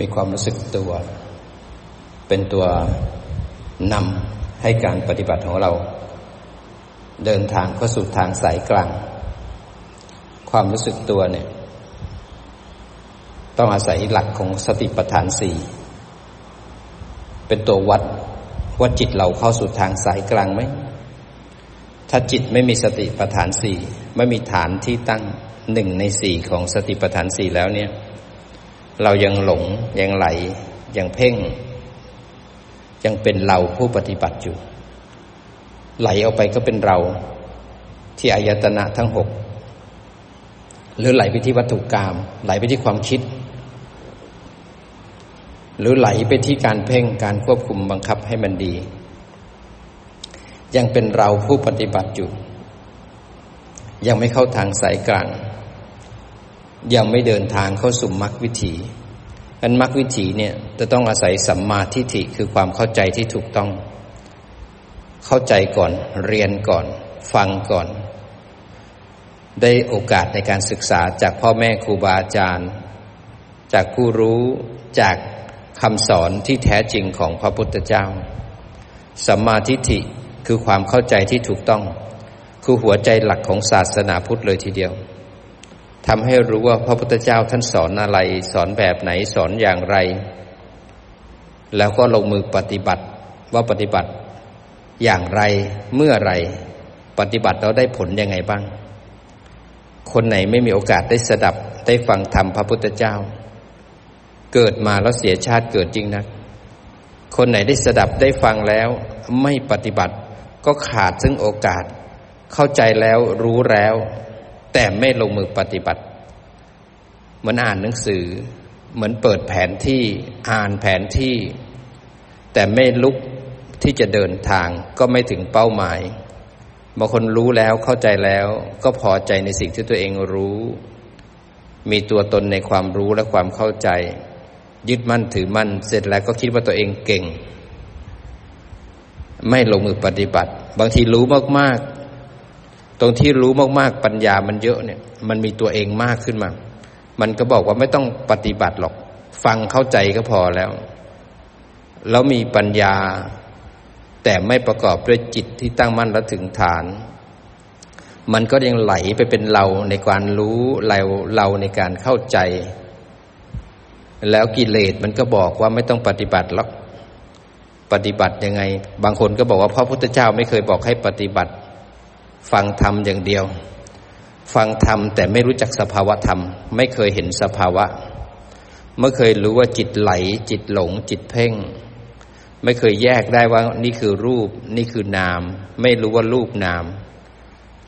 มีความรู้สึกตัว เป็นตัวนำให้การปฏิบัติของเรา เดินทางเข้าสู่ทางสายกลาง ความรู้สึกตัวเนี่ย ต้องอาศัยหลักของสติปัฏฐานสี่เป็นตัววัดว่าจิตเราเข้าสู่ทางสายกลางไหมถ้าจิตไม่มีสติปัฏฐานสี่ไม่มีฐานที่ตั้งหนึ่งในสี่ของสติปัฏฐานสี่แล้วเนี่ย เรายังหลงยังไหล ยังเพ่ง ยังเป็นเราผู้ปฏิบัติอยู่ ไหลออกไปก็เป็นเรา ที่อายตนะทั้งหกหรือไหลไปที่วัตถุกรรมไหลไปที่ความคิด หรือไหลไปที่การเพ่งการควบคุมบังคับให้มันดี ยังเป็นเราผู้ปฏิบัติอยู่ ยังไม่เข้าทางสายกลางยังไม่เดินทางเข้าสู่มรรควิถี อันมรรควิถีเนี่ยจะต้องอาศัยสัมมาทิฏฐิคือความเข้าใจที่ถูกต้อง เข้าใจก่อนเรียนก่อน ฟังก่อน ได้โอกาสในการศึกษาจากพ่อแม่ครูบาอาจารย์ จากผู้รู้จากคำสอนที่แท้จริงของพระพุทธเจ้าสัมมาทิฏฐิคือความเข้าใจที่ถูกต้อง คือหัวใจหลักของศาสนาพุทธเลยทีเดียว ทำให้รู้ว่าพระพุทธเจ้าท่านสอนอะไร สอนแบบไหนสอนอย่างไร แล้วก็ลงมือปฏิบัติว่าปฏิบัติอย่างไรเมื่อไรปฏิบัติเราได้ผลยังไงบ้าง คนไหนไม่มีโอกาสได้สดับได้ฟังธรรมพระพุทธเจ้า เกิดมาแล้วเสียชาติเกิดจริงนัก คนไหนได้สดับได้ฟังแล้ว ไม่ปฏิบัติก็ขาดซึ่งโอกาส เข้าใจแล้วรู้แล้ว แต่ไม่ลงมือปฏิบัติ เหมือนอ่านหนังสือ เหมือนเปิดแผนที่อ่านแผนที่ แต่ไม่ลุกที่จะเดินทางก็ไม่ถึงเป้าหมายบางคนรู้แล้วเข้าใจแล้วก็พอใจในสิ่งที่ตัวเองรู้ มีตัวตนในความรู้และความเข้าใจ ยึดมั่นถือมั่น เสร็จแล้วก็คิดว่าตัวเองเก่ง ไม่ลงมือปฏิบัติ บางทีรู้มาก ตรงที่รู้มากๆปัญญามันเยอะเนี่ย มันมีตัวเองมากขึ้นมา มันก็บอกว่าไม่ต้องปฏิบัติหรอก ฟังเข้าใจก็พอแล้ว แล้วมีปัญญา แต่ไม่ประกอบด้วยจิตที่ตั้งมั่นและถึงฐาน มันก็ยังไหลไปเป็นเราในการรู้เราเราในการเข้าใจ แล้วกิเลสมันก็บอกว่าไม่ต้องปฏิบัติหรอกปฏิบัติยังไง บางคนก็บอกว่าพระพุทธเจ้าไม่เคยบอกให้ปฏิบัติ ฟังธรรมอย่างเดียว ฟังธรรมแต่ไม่รู้จักสภาวะธรรม ไม่เคยเห็นสภาวะ ไม่เคยรู้ว่าจิตไหล จิตหลง จิตเพ่ง ไม่เคยแยกได้ว่านี่คือรูป นี่คือนาม ไม่รู้ว่ารูปนาม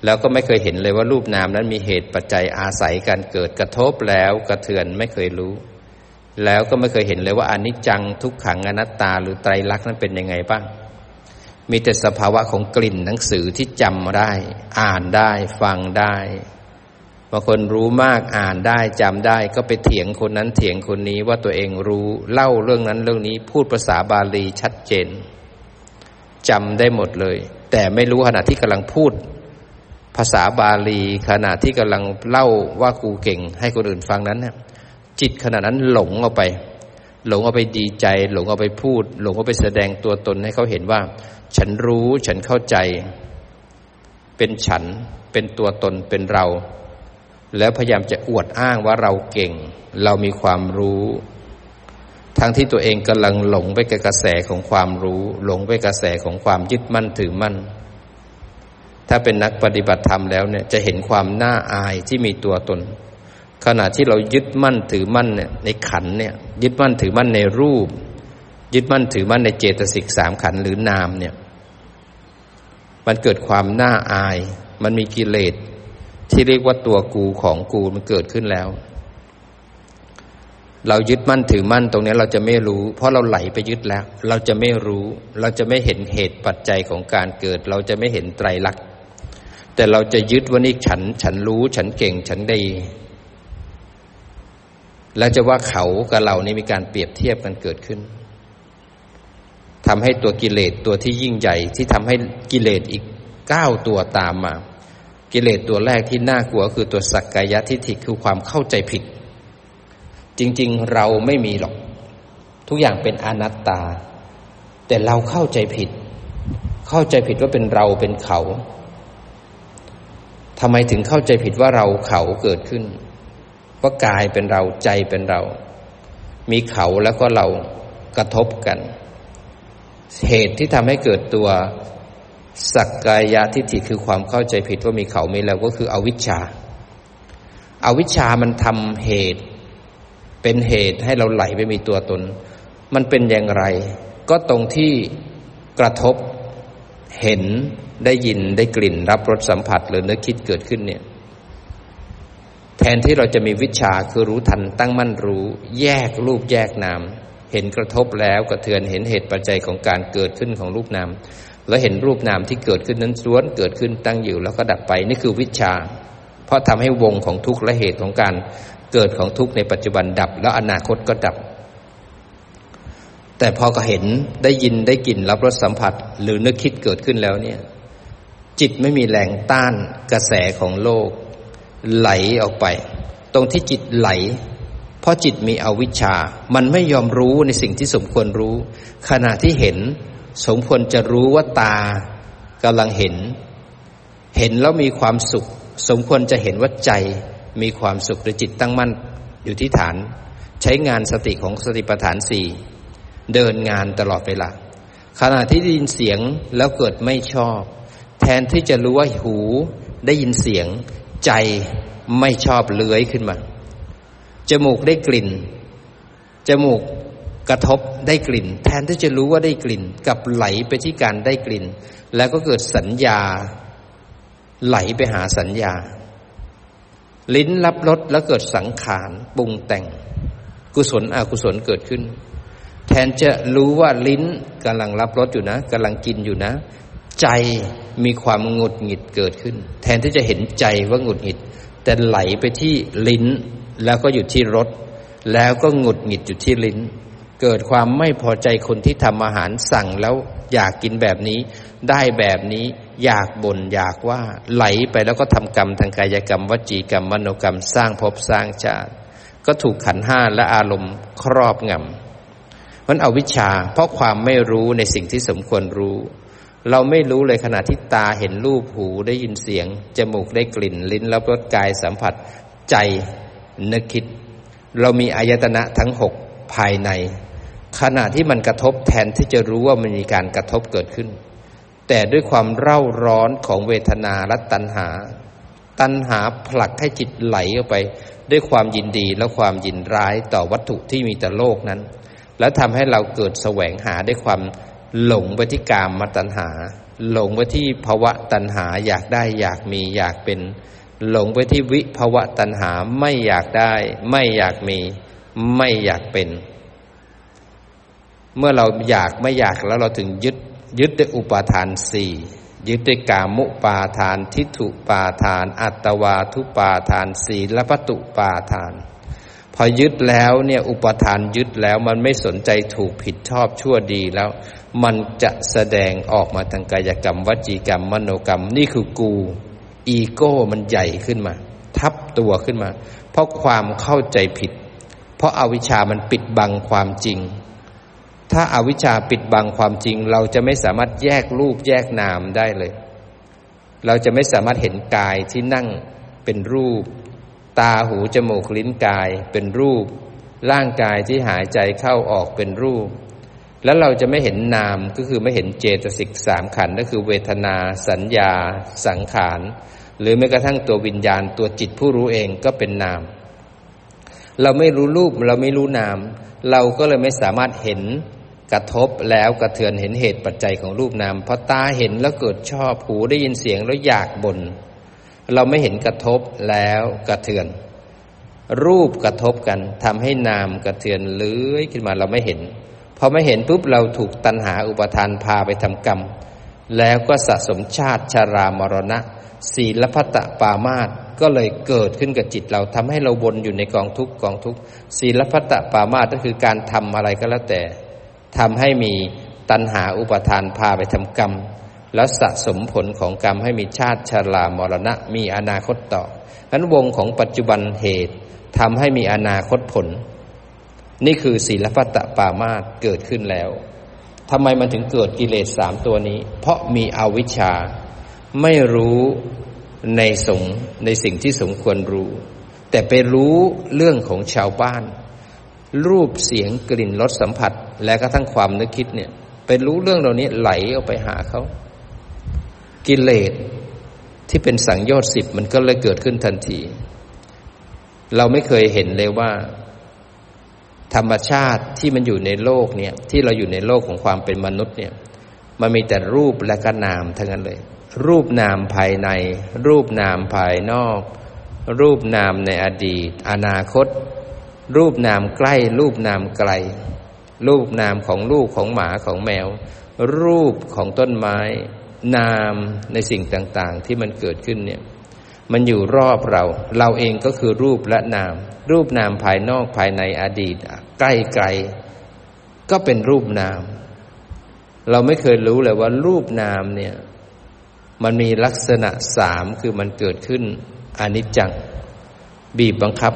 แล้วก็ไม่เคยเห็นเลยว่ารูปนามนั้นมีเหตุปัจจัยอาศัยการเกิดกระทบแล้วกระเทือนไม่เคยรู้ แล้วก็ไม่เคยเห็นเลยว่าอนิจจังทุกขังอนัตตา หรือไตรลักษณ์นั้นเป็นยังไงบ้าง มีแต่สภาวะของกลิ่นหนังสือที่จำได้ อ่านได้ฟังได้บางคนรู้มากอ่านได้จำได้ ก็ไปเถียงคนนั้นเถียงคนนี้ว่าตัวเองรู้เล่าเรื่องนั้นเรื่องนี้พูดภาษาบาลีชัดเจนจำได้หมดเลย แต่ไม่รู้ขณะที่กำลังพูด ภาษาบาลี ขณะที่กำลังเล่าว่ากูเก่ง ให้คนอื่นฟังนั้นเนี่ยจิตขณะนั้นหลงออกไป หลงเอาไปดีใจ หลงเอาไปพูด หลงเอาไปแสดงตัวตนให้เขาเห็นว่า ฉันรู้ฉันเข้าใจ เป็นฉันเป็นตัวตนเป็นเรา แล้วพยายามจะอวดอ้างว่าเราเก่ง เรามีความรู้ ทั้งที่ตัวเองกำลังหลงไปกับกระแสของความรู้ หลงไปกระแสของความยึดมั่นถือมั่น ถ้าเป็นนักปฏิบัติธรรมแล้วเนี่ยจะเห็นความน่าอายที่มีตัวตน ขณะที่เรายึดมั่นถือมั่นเนี่ยในขันเนี่ยยึดมั่นถือมั่นในรูปยึดมั่นถือมั่นในเจตสิกสามขันหรือนามเนี่ย มันเกิดความน่าอาย มันมีกิเลสที่เรียกว่าตัวกูของกูมันเกิดขึ้นแล้ว เรายึดมั่นถือมั่นตรงนี้เราจะไม่รู้ เพราะเราไหลไปยึดแล้ว เราจะไม่รู้ เราจะไม่เห็นเหตุปัจจัยของการเกิด เราจะไม่เห็นไตรลักษณ์แต่เราจะยึดว่านี่ฉัน ฉันรู้ ฉันเก่ง ฉันดี แล้วจะว่าเขากับเรานี่มีการเปรียบเทียบกันเกิดขึ้น ทำให้ตัวกิเลสตัวที่ยิ่งใหญ่ที่ทำให้กิเลสอีกเก้าตัวตามมา กิเลสตัวแรกที่น่ากลัวคือตัวสักกายทิฏฐิคือความเข้าใจผิด จริงๆเราไม่มีหรอก ทุกอย่างเป็นอนัตตา แต่เราเข้าใจผิด เข้าใจผิดว่าเป็นเราเป็นเขาทำไมถึงเข้าใจผิดว่าเราเขาเกิดขึ้น ว่ากายเป็นเราใจเป็นเรา มีเขาแล้วก็เรากระทบกัน เหตุที่ทำให้เกิดตัวสักกายทิฏฐิคือความเข้าใจผิดว่ามีเขามีเราก็คืออวิชชาอาวิชชามันทำเหตุ เป็นเหตุให้เราไหลไปมีตัวตน มันเป็นอย่างไร ก็ตรงที่กระทบเห็นได้ยินได้กลิ่น รับรสสัมผัส หรือนึกคิดเกิดขึ้นเนี่ย แทนที่เราจะมีวิชาคือรู้ทันตั้งมั่นรู้ แยกรูปแยกนาม เห็นกระทบแล้วกระเทือนเห็นเหตุปัจจัยของการเกิดขึ้นของรูปนามแล้วเห็นรูปนามที่เกิดขึ้นนั้นล้วนเกิดขึ้นตั้งอยู่แล้วก็ดับไปนี่คือวิชา เพราะทำให้วงของทุกข์และเหตุของการเกิดของทุกข์ในปัจจุบันดับ แล้วอนาคตก็ดับ แต่พอก็เห็นได้ยินได้กลิ่นรับรสสัมผัส หรือนึกคิดเกิดขึ้นแล้วเนี่ย จิตไม่มีแรงต้านกระแสของโลก ไหลออกไป ตรงที่จิตไหล เพราะจิตมีอวิชชา มันไม่ยอมรู้ในสิ่งที่สมควรรู้ ขณะที่เห็น สมควรจะรู้ว่าตากำลังเห็น เห็นแล้วมีความสุข สมควรจะเห็นว่าใจ มีความสุขหรือจิตตั้งมั่นอยู่ที่ฐาน ใช้งานสติของสติปัฏฐานสี่เดินงานตลอดเวลาขณะที่ได้ยินเสียงแล้วเกิดไม่ชอบ แทนที่จะรู้ว่าหูได้ยินเสียง ใจไม่ชอบเลื้อยขึ้นมา จมูกได้กลิ่น จมูกกระทบได้กลิ่น แทนที่จะรู้ว่าได้กลิ่นกับไหลไปที่การได้กลิ่น แล้วก็เกิดสัญญา ไหลไปหาสัญญา ลิ้นรับรสแล้วเกิดสังขารปรุงแต่ง กุศลอกุศลเกิดขึ้น แทนจะรู้ว่าลิ้นกำลังรับรสอยู่นะกำลังกินอยู่นะ ใจมีความหงุดหงิดเกิดขึ้น แทนที่จะเห็นใจว่าหงุดหงิด แต่ไหลไปที่ลิ้น แล้วก็อยู่ที่รสแล้วก็หงุดหงิดอยู่ที่ลิ้น เกิดความไม่พอใจคนที่ทำอาหารสั่งแล้วอยากกินแบบนี้ ได้แบบนี้อยากบน่นอยากว่าไหลไปแล้วก็ทำกรรมทางกายกรรมวจีกรรมมโนกรรมสร้างภพสร้างชาติ ก็ถูกขันห้าและอารมณ์ครอบงำมันเอาวิชา เพราะความไม่รู้ในสิ่งที่สมควรรู้ เราไม่รู้เลยขณะที่ตาเห็นรูปหูได้ยินเสียง จมูกได้กลิ่นลิ้นรับรสกายสัมผัสใจ นึกคิด เรามีอายตนะทั้งหกภายใน ขณะที่มันกระทบแทนที่จะรู้ว่ามันมีการกระทบเกิดขึ้น แต่ด้วยความเร่าร้อนของเวทนาและตัณหา ตัณหาผลักให้จิตไหลออกไป ด้วยความยินดีและความยินร้ายต่อวัตถุที่มีแต่โลกนั้น แล้วทำให้เราเกิดแสวงหาด้วยความหลงไปที่กามมาตัณหา หลงไปที่ภาวะตัณหาอยากได้อยากมีอยากเป็น หลงไปที่วิภาวะตัณหาไม่อยากได้ ไม่อยากมี ไม่อยากเป็น เมื่อเราอยากไม่อยากแล้วเราถึงยึดยึดด้วยอุปาทานสี่ยึดด้วยกามุปาทาน ทิฏฐุปาทาน อัตวาทุปาทานสีและปตุปาทาน พอยึดแล้วเนี่ยอุปทานยึดแล้วมันไม่สนใจถูกผิดชอบชั่วดีแล้ว มันจะแสดงออกมาทางกายกรรม วจีกรรม มโนกรรมนี่คือกู อีโก้มันใหญ่ขึ้นมา ทับตัวขึ้นมา เพราะความเข้าใจผิด เพราะอาวิชามันปิดบังความจริง ถ้าอาวิชาปิดบังความจริง เราจะไม่สามารถแยกรูปแยกนามได้เลย เราจะไม่สามารถเห็นกายที่นั่งเป็นรูป ตาหูจมูกลิ้นกายเป็นรูป ร่างกายที่หายใจเข้าออกเป็นรูป แล้วเราจะไม่เห็นนามก็คือไม่เห็นเจตสิกสามขันก็คือเวทนาสัญญา สังขาร หรือแม้กระทั่งตัววิญญาณตัวจิตผู้รู้เองก็เป็นนาม เราไม่รู้รูปเราไม่รู้นาม เราก็เลยไม่สามารถเห็นกระทบแล้วกระเทือนเห็นเหตุปัจจัยของรูปนามพอตาเห็นแล้วเกิดชอบหูได้ยินเสียงแล้วอยากบน่นเราไม่เห็นกระทบแล้วกระเทือน รูปกระทบกันทำให้นามกระเทือนเลื้อยขึ้นมาเราไม่เห็น อไม่เห็นปุ๊บเราถูกตัณหาอุปทานพาไปทำกรรม แล้วก็สะสมชาติชารามรณะ ศีลพัตะปามาตก็เลยเกิดขึ้นกับจิตเราทำให้เราวนอยู่ในกองทุกกองทุกศีลพัตะปามาตก็คือการทำอะไรก็แล้วแต่ทำให้มีตัณหาอุปทานพาไปทำกรรม แล้วสะสมผลของกรรมให้มีชาติชรามรณะ มีอนาคตต่อนั้นวงของปัจจุบันเหตุทำให้มีอนาคตผล นี่คือศีลพัตตปามาตเกิดขึ้นแล้วทำไมมันถึงเกิดกิเลสสามตัวนี้ เพราะมีอวิชชา ไม่รู้ในสงในสิ่งที่สมควรรู้ แต่ไปรู้เรื่องของชาวบ้าน รูปเสียงกลิ่นรสสัมผัส และก็ทั้งความนึกคิดเนี่ยไปรู้เรื่องเหล่านี้ไหลออกไปหาเขา กิเลสที่เป็นสังโยชน์สิบมันก็เลยเกิดขึ้นทันที เราไม่เคยเห็นเลยว่า ธรรมชาติที่มันอยู่ในโลกเนี่ยที่เราอยู่ในโลกของความเป็นมนุษย์เนี่ยมันมีแต่รูปและก็นามทั้งนั้นเลย รูปนามภายใน รูปนามภายนอก รูปนามในอดีต อนาคต รูปนามใกล้ รูปนามไกล รูปนามของลูกของหมาของแมว รูปของต้นไม้ นามในสิ่งต่างๆ ที่มันเกิดขึ้นเนี่ยมันอยู่รอบเรา เราเองก็คือรูปและนาม รูปนามภายนอกภายในอดีต ใกล้ไกลก็เป็นรูปนาม เราไม่เคยรู้เลยว่ารูปนามเนี่ย มันมีลักษณะสามคือมันเกิดขึ้นอนิจจัง บีบบังคับ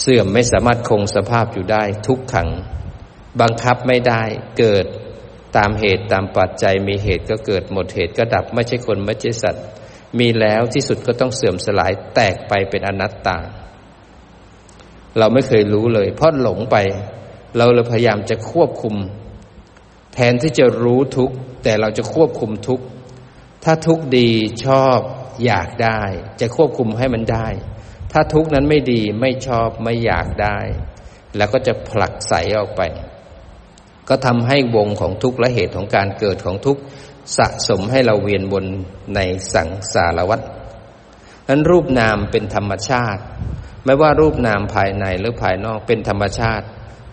เสื่อมไม่สามารถคงสภาพอยู่ได้ ทุกขัง บังคับไม่ได้เกิดตามเหตุตามปัจจัยมีเหตุก็เกิดหมดเหตุก็ดับไม่ใช่คนไม่ใช่สัตว์ มีแล้วที่สุดก็ต้องเสื่อมสลายแตกไปเป็นอนัตตา เราไม่เคยรู้เลย เพราะหลงไป เราเลยพยายามจะควบคุม แทนที่จะรู้ทุกแต่เราจะควบคุมทุกถ้าทุกดีชอบอยากได้ จะควบคุมให้มันได้ ถ้าทุกนั้นไม่ดีไม่ชอบไม่อยากได้ แล้วก็จะผลักใสออกไป ก็ทำให้วงของทุกและเหตุของการเกิดของทุกสะสมให้เราเวียนวนในสังสารวัฏนั้นรูปนามเป็นธรรมชาติ ไม่ว่ารูปนามภายในหรือภายนอกเป็นธรรมชาติ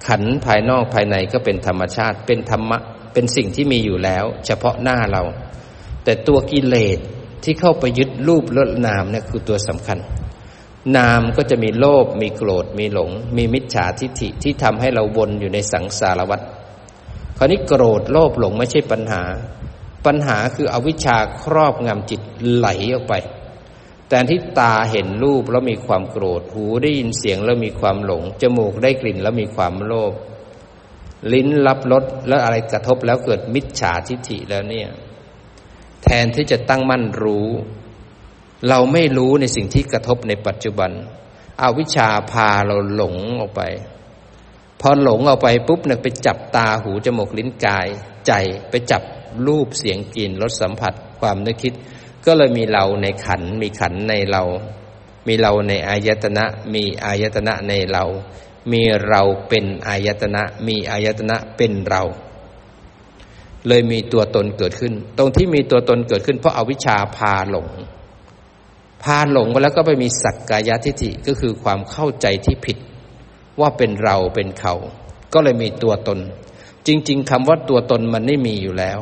ขันภายนอกภายในก็เป็นธรรมชาติ เป็นธรรมะเป็นสิ่งที่มีอยู่แล้ว เฉพาะหน้าเรา แต่ตัวกิเลสที่เข้าไปยึดรูปลดนามเนี่ยคือตัวสำคัญ นามก็จะมีโลภมีโกรธมีหลง มีมิจฉาทิฏฐิที่ทำให้เราวนอยู่ในสังสารวัฏคราวนี้โกรธโลภหลงไม่ใช่ปัญหา ปัญหาคืออวิชชาครอบงำจิตไหลออกไป แต่ที่ตาเห็นรูปแล้วมีความโกรธ หูได้ยินเสียงแล้วมีความหลง จมูกได้กลิ่นแล้วมีความโลภ ลิ้นรับรสแล้วอะไรกระทบแล้วเกิดมิจฉาทิฏฐิแล้วเนี่ย แทนที่จะตั้งมั่นรู้ เราไม่รู้ในสิ่งที่กระทบในปัจจุบันอาวิชชาพาเราหลงออกไป พอหลงเอาไปปุ๊บเนี่ยไปจับตาหูจมูกลิ้นกาย ใจไปจับรูปเสียงกลิ่นรสสัมผัสความนึกคิด ก็เลยมีเราในขัน มีขันในเรา มีเราในอายตนะ มีอายตนะในเรา มีเราเป็นอายตนะ มีอายตนะเป็นเรา เลยมีตัวตนเกิดขึ้น ตรงที่มีตัวตนเกิดขึ้น เพราะอาวิชชาพาหลง พาหลงไปแล้วก็ไปมีสักกายทิฏฐิก็คือความเข้าใจที่ผิด ว่าเป็นเราเป็นเขา ก็เลยมีตัวตน จริง ๆคำว่าตัวตนมันไม่มีอยู่แล้ว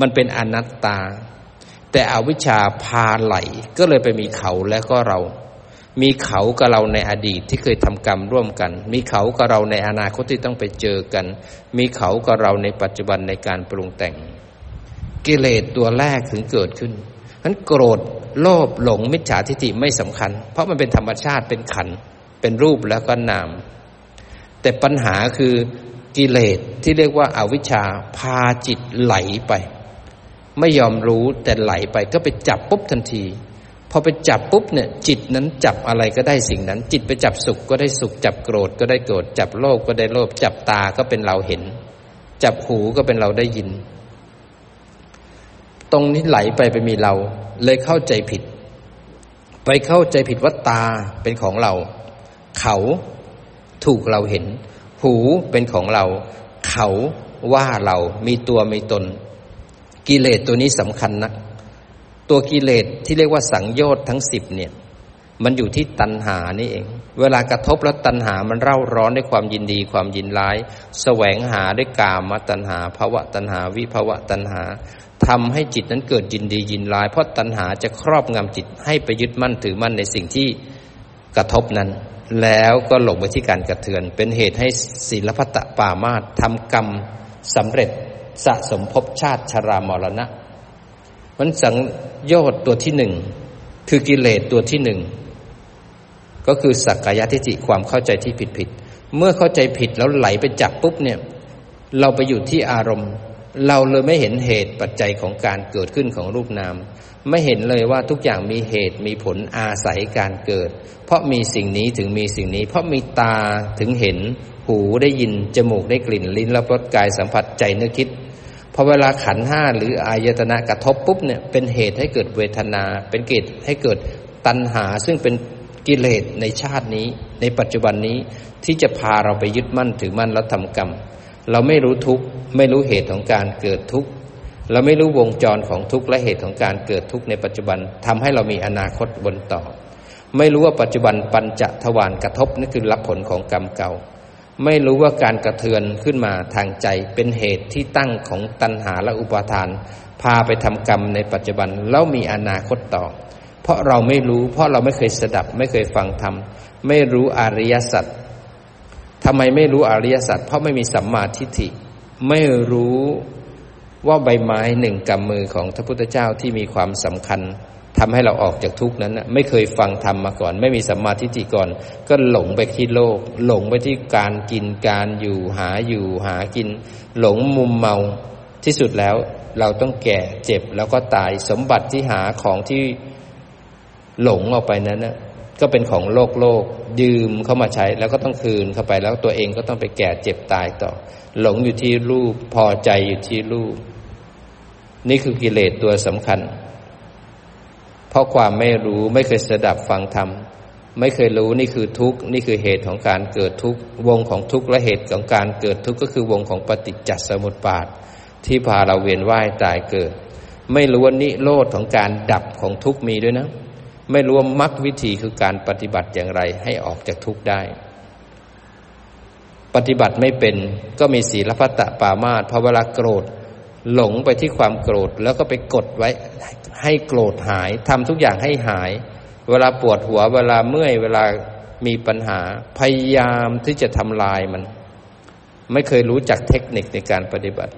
มันเป็นอนัตตา แต่อวิชชาพาไหลก็เลยไปมีเขาและก็เรา มีเขากับเราในอดีตที่เคยทำกรรมร่วมกัน มีเขากับเราในอนาคตที่ต้องไปเจอกัน มีเขากับเราในปัจจุบันในการปรุงแต่ง กิเลสตัวแรกถึงเกิดขึ้นนั้นโกรธโลภหลงมิจฉาทิฏฐิไม่สำคัญ เพราะมันเป็นธรรมชาติเป็นขันเป็นรูปแล้วก็นาม แต่ปัญหาคือกิเลสที่เรียกว่าอาวิชชาพาจิตไหลไป ไม่ยอมรู้แต่ไหลไปก็ไปจับปุ๊บทันที พอไปจับปุ๊บเนี่ย จิตนั้นจับอะไรก็ได้สิ่งนั้น จิตไปจับสุขก็ได้สุข จับโกรธก็ได้โกรธจับโลภก็ได้โลภจับตาก็เป็นเราเห็น จับหูก็เป็นเราได้ยิน ตรงนี้ไหลไปไปมีเรา เลยเข้าใจผิด ไปเข้าใจผิดว่าตาเป็นของเรา เขาถูกเราเห็น หูเป็นของเรา เขาว่าเรามีตัวมีตน กิเลสตัวนี้สำคัญนะตัวกิเลสที่เรียกว่าสังโยชน์ทั้งสิบเนี่ย มันอยู่ที่ตัณหานี่เอง เวลากระทบแล้วตัณหามันเร่าร้อนด้วยความยินดีความยินร้าย แสวงหาด้วยกามตัณหาภาวะตัณหาวิภาวะตัณหาทำให้จิตนั้นเกิดยินดียินร้าย เพราะตัณหาจะครอบงำจิตให้ไปยึดมั่นถือมั่นในสิ่งที่กระทบนั้น แล้วก็หลงไปที่การกระเทือน เป็นเหตุให้ศีลพัตตปามาตทำกรรมสำเร็จ สะสมภพชาติชรามรณะ มันสังโยชน์ตัวที่หนึ่งคือกิเลสตัวที่หนึ่งก็คือสักกายทิฏฐิความเข้าใจที่ผิดผิด เมื่อเข้าใจผิดแล้วไหลไปจับปุ๊บเนี่ยเราไปอยู่ที่อารมณ์ เราเลยไม่เห็นเหตุปัจจัยของการเกิดขึ้นของรูปนาม ไม่เห็นเลยว่าทุกอย่างมีเหตุมีผลอาศัยการเกิด เพราะมีสิ่งนี้ถึงมีสิ่งนี้ เพราะมีตาถึงเห็น หูได้ยินจมูกได้กลิ่นลิ้นรับรสกายสัมผัสใจนึกคิด อเวลาขันห้าหรืออายตนะกระทบปุ๊บเนี่ยเป็นเหตุให้เกิดเวทนา เป็นเหตุให้เกิดตัณหา ซึ่งเป็นกิเลสในชาตินี้ ในปัจจุบันนี้ที่จะพาเราไปยึดมั่นถือมั่นแล้วทำกรรม เราไม่รู้ทุกข์ไม่รู้เหตุของการเกิดทุกข์เราไม่รู้วงจรของทุกข์และเหตุของการเกิดทุกข์ในปัจจุบันทำให้เรามีอนาคตบนต่อ ไม่รู้ว่าปัจจุบันปัญจทวารกระทบนั่นคือรับผลของกรรมเก่า ไม่รู้ว่าการกระเทือนขึ้นมาทางใจเป็นเหตุที่ตั้งของตัณหาและอุปาทาน พาไปทำกรรมในปัจจุบันแล้วมีอนาคตต่อ เพราะเราไม่รู้ เพราะเราไม่เคยสดับ ไม่เคยฟังธรรมไม่รู้อริยสัจทำไมไม่รู้อริยสัจเพราะไม่มีสัมมาทิฏฐิ ไม่รู้ว่าใบไม้หนึ่งกำมือของพระพุทธเจ้าที่มีความสำคัญ ทำให้เราออกจากทุกข์นั้นไม่เคยฟังธรรมมาก่อน ไม่มีสัมมาทิฏฐิก่อน ก็หลงไปที่โลก หลงไปที่การกินการอยู่หาอยู่หากิน หลงมุมเมาที่สุดแล้ว เราต้องแก่เจ็บแล้วก็ตายสมบัติที่หาของที่หลงออกไปนั้นนะก็เป็นของโลกโลก ยืมเข้ามาใช้แล้วก็ต้องคืนเข้าไปแล้วตัวเองก็ต้องไปแก่เจ็บตายต่อ หลงอยู่ที่รูปพอใจอยู่ที่รูป นี่คือกิเลสตัวสำคัญ เพราะความไม่รู้ไม่เคยสดับฟังธรรมไม่เคยรู้นี่คือทุกข์นี่คือเหตุของการเกิดทุกข์วงของทุกข์และเหตุของการเกิดทุกข์ก็คือวงของปฏิจจสมุปบาท ที่พาเราเวียนว่ายตายเกิด ไม่รู้ว่านิโรธของการดับของทุกข์มีด้วยนะ ไม่รู้ว่ามรรควิธีคือการปฏิบัติอย่างไรให้ออกจากทุกข์ได้ ปฏิบัติไม่เป็นก็มีศีลพัตตปามาตพอเวลาโกรธ หลงไปที่ความโกรธแล้วก็ไปกดไว้ให้โกรธหายทำทุกอย่างให้หาย เวลาปวดหัวเวลาเมื่อยเวลามีปัญหาพยายามที่จะทำลายมัน ไม่เคยรู้จักเทคนิคในการปฏิบัติ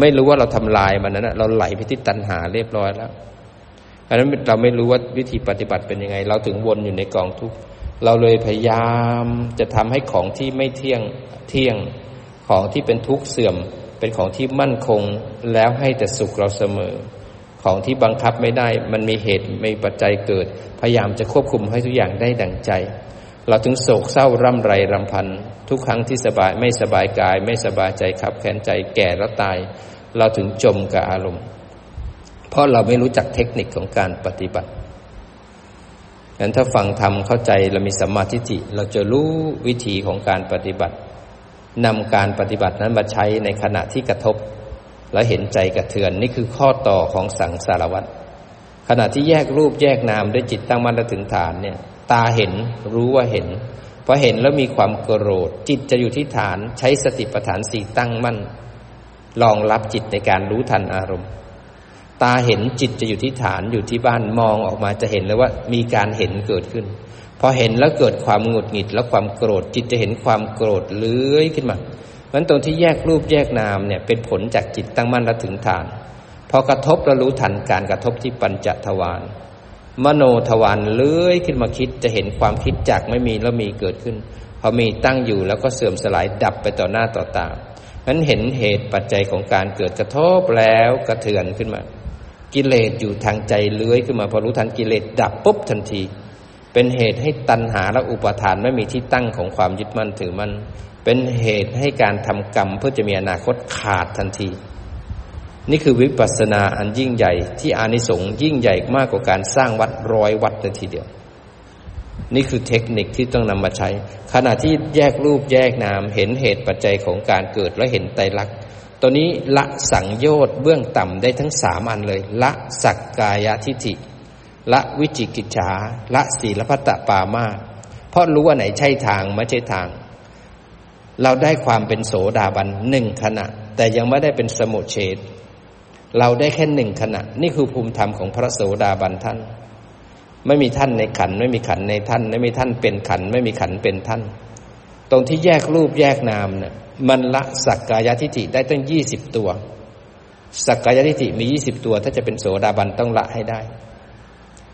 ไม่รู้ว่าเราทำลายมันนั้นเราไหลไปที่ตัณหาเรียบร้อยแล้วอันนั้นเราไม่รู้ว่าวิธีปฏิบัติเป็นยังไง เราถึงวนอยู่ในกองทุกข์เราเลยพยายามจะทำให้ของที่ไม่เที่ยงเที่ยงของที่เป็นทุกข์เสื่อม เป็นของที่มั่นคงแล้วให้แต่สุขเราเสมอ ของที่บังคับไม่ได้ มันมีเหตุมีปัจจัยเกิด พยายามจะควบคุมให้ทุกอย่างได้ดังใจ เราถึงโศกเศร้าร่ำไรรำพัน ทุกครั้งที่สบายไม่สบายกาย ไม่สบายใจขับแขนใจแก่แล้วตาย เราถึงจมกับอารมณ์ เพราะเราไม่รู้จักเทคนิคของการปฏิบัติงั้นถ้าฟังธรรมเข้าใจเรามีสัมมาทิฏฐิเราจะรู้วิธีของการปฏิบัติ นำการปฏิบัตินั้นมาใช้ในขณะที่กระทบ และเห็นใจกระเทือนนี่คือข้อต่อของสังสารวัตรขณะที่แยกรูปแยกนามด้วยจิตตั้งมั่นถึงฐานเนี่ยตาเห็นรู้ว่าเห็นพอเห็นแล้วมีความโกรธ จิตจะอยู่ที่ฐานใช้สติปัฏฐานสี่ตั้งมั่นรองรับจิตในการรู้ทันอารมณ์ ตาเห็นจิตจะอยู่ที่ฐานอยู่ที่บ้านมองออกมาจะเห็นเลยว่ามีการเห็นเกิดขึ้น พอเห็นแล้วเกิดความหงุดหงิดแล้วความโกรธ จิตจะเห็นความโกรธเลื้อยขึ้นมาเพราะตรงที่แยกรูปแยกนามเนี่ยเป็นผลจากจิตตั้งมั่นและถึงฐาน พอกระทบแล้วรู้ทันการกระทบที่ปัญจทวารมโนทวารเลื้อยขึ้นมาคิดจะเห็นความคิดจากไม่มีแล้วมีเกิดขึ้น พอมีตั้งอยู่แล้วก็เสื่อมสลายดับไปต่อหน้าต่อตานั้นเห็นเหตุปัจจัยของการเกิดกระทบแล้วกระเทือนขึ้นมา กิเลสอยู่ทางใจเลื้อยขึ้นมาพอรู้ทันกิเลสดับปุ๊บทันที เป็นเหตุให้ตัณหาและอุปทานไม่มีที่ตั้งของความยึดมั่นถือมั่นเป็นเหตุให้การทำกรรมเพื่อจะมีอนาคตขาดทันที นี่คือวิปัสสนาอันยิ่งใหญ่ที่อานิสงส์ยิ่งใหญ่มากกว่าการสร้างวัดร้อยวัดในทีเดียว นี่คือเทคนิคที่ต้องนำมาใช้ ขณะที่แยกรูปแยกนามเห็นเหตุปัจจัยของการเกิดและเห็นไตรลักษณ ตัวนี้ละสังโยชน์เบื้องต่ำได้ทั้งสามอันเลย ละสักกายทิฏฐิ ละวิจิกิจฉาละศีลพัตตปามาเพราะรู้ว่าไหนใช่ทางไม่ใช่ทาง เราได้ความเป็นโสดาบันหนึ่งขณะ แต่ยังไม่ได้เป็นสมุเฉดเราได้แค่หนึ่งขณะ นี่คือภูมิธรรมของพระโสดาบันท่าน ไม่มีท่านในขัน ไม่มีขันในท่าน ไม่มีท่านเป็นขัน ไม่มีขันเป็นท่าน ตรงที่แยกรูปแยกนามเนี่ยมันละสักกายทิฏฐิได้ตั้งยี่สิบตัว สักกายทิฏฐิมียี่สิบตัว ถ้าจะเป็นโสดาบันต้องละให้ได้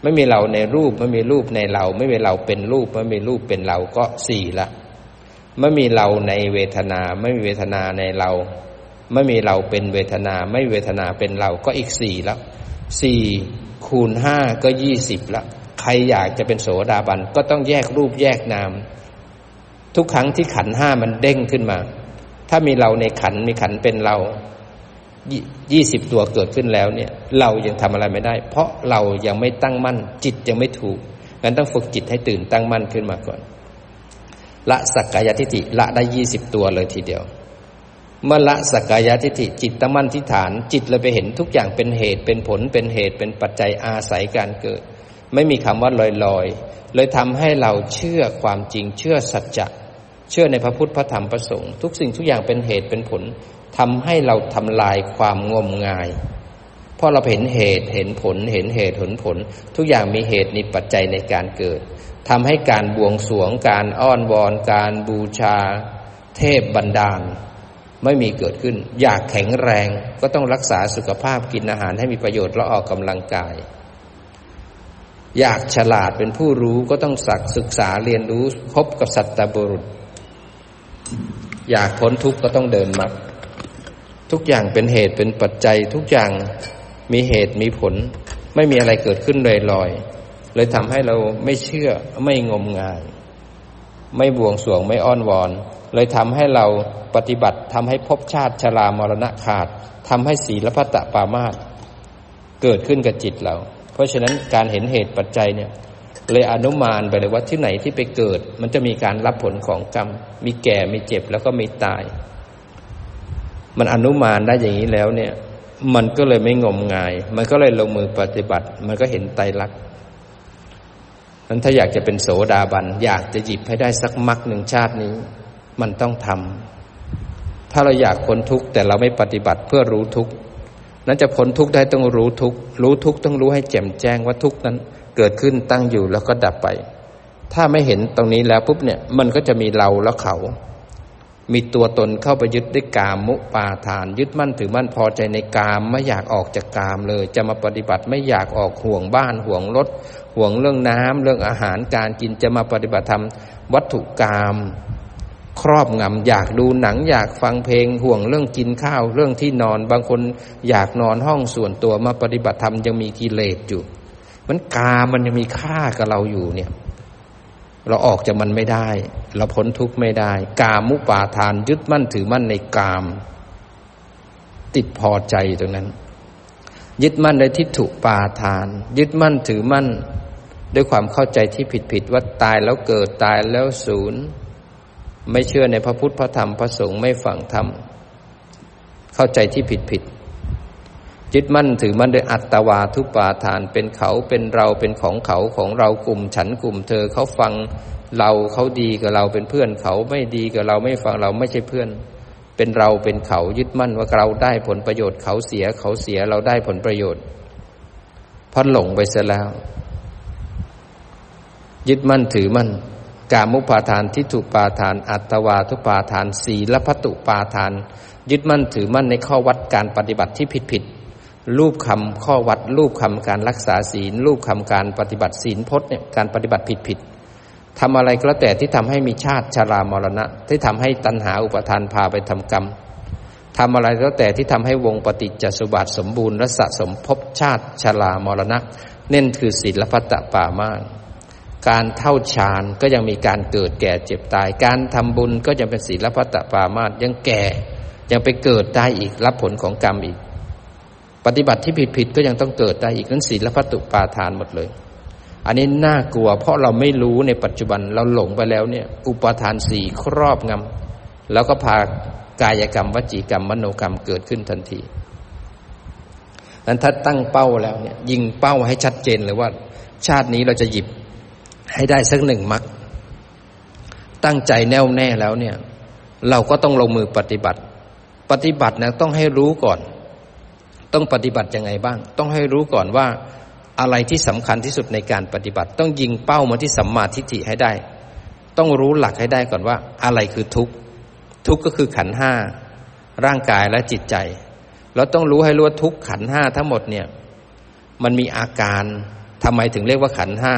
ไม่มีเราในรูปไม่มีรูปในเรา ไม่มีเราเป็นรูปไม่มีรูปเป็นเราก็สี่ละไม่มีเราในเวทนา ไม่มีเวทนาในเรา ไม่มีเราเป็นเวทนา ไม่เวทนาเป็นเราก็อีกสี่แล้วสี่คูณห้าก็ยี่สิบละ ใครอยากจะเป็นโสดาบันก็ต้องแยกรูปแยกนาม ทุกครั้งที่ขันห้ามันเด้งขึ้นมา ถ้ามีเราในขันมีขันเป็นเรายี่สิบตัวเกิดขึ้นแล้วเนี่ย เรายังทำอะไรไม่ได้ เพราะเรายังไม่ตั้งมั่น จิตยังไม่ถูกงั้นต้องฝึกจิตให้ตื่นตั้งมั่นขึ้นมาก่อน ละสักกายทิฏฐิละได้ยี่สิบตัวเลยทีเดียวเมื่อละสักกายทิฏฐิจิตตั้งมั่นที่ฐาน จิตเลยไปเห็นทุกอย่างเป็นเหตุเป็นผลเป็นเหตุเป็นปัจจัยอาศัยการเกิด ไม่มีคำว่าลอยๆ เลยทำให้เราเชื่อความจริงเชื่อสัจจะเชื่อในพระพุทธพระธรรมพระสงฆ์ทุกสิ่งทุกอย่างเป็นเหตุเป็นผลทำให้เราทำลายความงมงายเพราะเราเห็นเหตุเห็นผลเห็นเหตุเห็นผล ทุกอย่างมีเหตุมีปัจจัยในการเกิดทำให้การบวงสวง การอ้อนวอน การบูชา เทพบันดาล ไม่มีเกิดขึ้น อยากแข็งแรงก็ต้องรักษาสุขภาพกินอาหารให้มีประโยชน์และออกกำลังกาย อยากฉลาดเป็นผู้รู้ก็ต้องสักศึกษาเรียนรู้พบกับสัตตบุรุษ อยากพ้นทุกข์ก็ต้องเดินมรรคทุกอย่างเป็นเหตุเป็นปัจจัย ทุกอย่างมีเหตุมีผล ไม่มีอะไรเกิดขึ้นลอยลอยเลยทำให้เราไม่เชื่อไม่งมงาย ไม่บวงสรวงไม่อ้อนวอน เลยทำให้เราปฏิบัติทำให้ภพชาติชรามรณะขาดทำให้ศีลพัตตปามาตเกิดขึ้นกับจิตเรา ราะฉะนั้นการเห็นเหตุปัจจัยเนี่ยเลยอนุมานไปเลยว่าที่ไหนที่ไปเกิด มันจะมีการรับผลของกรรม มีแก่มีเจ็บแล้วก็มีตาย มันอนุมานได้อย่างนี้แล้วเนี่ย มันก็เลยไม่งมงาย มันก็เลยลงมือปฏิบัติ มันก็เห็นไตรลักษณ์นั้นถ้าอยากจะเป็นโสดาบัน อยากจะหยิบให้ได้สักมักหนึ่งชาตินี้ มันต้องทำถ้าเราอยากพ้นทุกข์แต่เราไม่ปฏิบัติเพื่อรู้ทุกข์ นั้นจะพ้นทุกข์ได้ต้องรู้ทุกข์รู้ทุกข์ต้องรู้ให้แจ่มแจ้งว่าทุกข์นั้นเกิดขึ้นตั้งอยู่แล้วก็ดับไป ถ้าไม่เห็นตรงนี้แล้วปุ๊บเนี่ยมันก็จะมีเราแล้วเขา มีตัวตนเข้าไปยึดด้วยกามมุปาทาน ยึดมั่นถือมั่นพอใจในกามไม่อยากออกจากกามเลย จะมาปฏิบัติไม่อยากออกห่วงบ้านห่วงรถห่วงเรื่องน้ำเรื่องอาหารการกินจะมาปฏิบัติธรรมวัตถุกาม ครอบงำอยากดูหนังอยากฟังเพลงห่วงเรื่องกินข้าวเรื่องที่นอน บางคนอยากนอนห้องส่วนตัวมาปฏิบัติธรรมยังมีกิเลสอยู่มันกามันยังมีค่ากับเราอยู่เนี่ย เราออกจากมันไม่ได้ เราพ้นทุกข์ไม่ได้ กามุปาทานยึดมั่นถือมั่นในกาม ติดพอใจตรงนั้น ยึดมั่นในทิฏฐุปาทาน ยึดมั่นถือมั่น ด้วยความเข้าใจที่ผิดผิดว่าตายแล้วเกิดตายแล้วศูนย์ ไม่เชื่อในพระพุทธพระธรรมพระสงฆ์ไม่ฝังธรรม เข้าใจที่ผิดผิดยึดมั่นถือมั่นโดยอัตวาทุปาทานเป็นเขาเป็นเราเป็นของเขาของเรากลุ่มฉันกลุ่มเธอเขาฟังเราเขาดีกับเราเป็นเพื่อนเขาไม่ดีกับเราไม่ฟังเราไม่ใช่เพื่อน เป็นเราเป็นเขายึดมั่นว่าเราได้ผลประโยชน์เขาเสียเขาเสียเราได้ผลประโยชน์พอหลงไปเสียแล้ว ยึดมั่นถือมั่น กามุปาทานทิฏฐุปาทาน อัตวาทุปาทานสีละพัตุปาทาน ยึดมั่นถือมั่นในข้อวัดการปฏิบัติที่ผิดผิดรูปคำข้อวัดรูปคำการรักษาศีล รูปคำการปฏิบัติศีลพจน์เนี่ยการปฏิบัติผิดผิดทำอะไรก็แล้วแต่ที่ทำให้มีชาติชรามรณะ ที่ทำให้ตัณหาอุปทานพาไปทำกรรมทำอะไรก็แล้วแต่ที่ทำให้วงปฏิจจสุบัติสมบูรณ์และสะสมภพชาติชรามรณะ เน้นคือศีลพัตตป่ามาก การเท่าฌานก็ยังมีการเกิดแก่เจ็บตาย การทำบุญก็ยังเป็นศีลพัตตปามาตยังแก่ยังไปเกิดได้อีกรับผลของกรรมอีก ปฏิบัติที่ผิดๆก็ยังต้องเกิดได้อีกนั้นศีลพัตุปาทานหมดเลย อันนี้น่ากลัว เพราะเราไม่รู้ในปัจจุบันเราหลงไปแล้วเนี่ย อุปทานสี่ครอบงำแล้วก็พากายกรรมวจีกรรมมโนกรรมเกิดขึ้นทันทีนั้นถ้าตั้งเป้าแล้วเนี่ยยิงเป้าให้ชัดเจนเลยว่า ชาตินี้เราจะหยิบ ให้ได้สักหนึ่งมักตั้งใจแน่วแน่แล้วเนี่ย เราก็ต้องลงมือปฏิบัติ ปฏิบัตินะต้องให้รู้ก่อน ต้องปฏิบัติยังไงบ้าง ต้องให้รู้ก่อนว่าอะไรที่สำคัญที่สุดในการปฏิบัติ ต้องยิงเป้ามาที่สัมมาทิฏฐิให้ได้ ต้องรู้หลักให้ได้ก่อนว่า อะไรคือทุกข์ทุกข์ก็คือขันห้าร่างกายและจิตใจ เราต้องรู้ให้รู้ว่าทุกข์ขันห้าทั้งหมดเนี่ย มันมีอาการทำไมถึงเรียกว่าขันห้า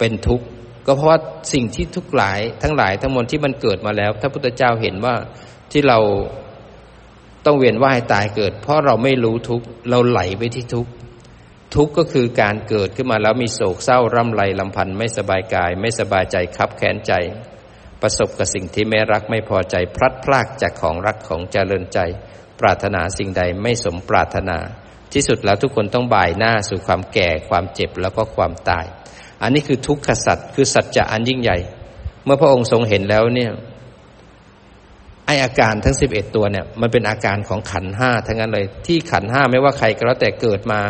เป็นทุกข์ก็เพราะว่าสิ่งที่ทุกข์หลายทั้งหลายทั้งมวลที่มันเกิดมาแล้วถ้าพุทธเจ้าเห็นว่าที่เราต้องเวียนว่ายตายเกิด เพราะเราไม่รู้ทุกข์เราไหลไปที่ทุกข์ทุกข์ก็คือการเกิดขึ้นมาแล้วมีโศกเศร้าร่ำไรลำพันธ์ไม่สบายกาย ไม่สบายใจคับแค้นใจ ประสบกับสิ่งที่ไม่รักไม่พอใจพลัดพรากจากของรักของเจริญใจ ปรารถนาสิ่งใดไม่สมปรารถนา ที่สุดแล้วทุกคนต้องบ่ายหน้าสู่ความแก่ความเจ็บแล้วก็ความตาย อันนี้คือทุกขสัตว์คือสัจจะอันยิ่งใหญ่ เมื่อพระองค์ทรงเห็นแล้วเนี่ยไออาการทั้งสิบเอ็ดตัวเนี่ย มันเป็นอาการของขันห้าทั้งนั้นเลย ที่ขันห้าไม่ว่าใครก็แล้วแต่เกิดมา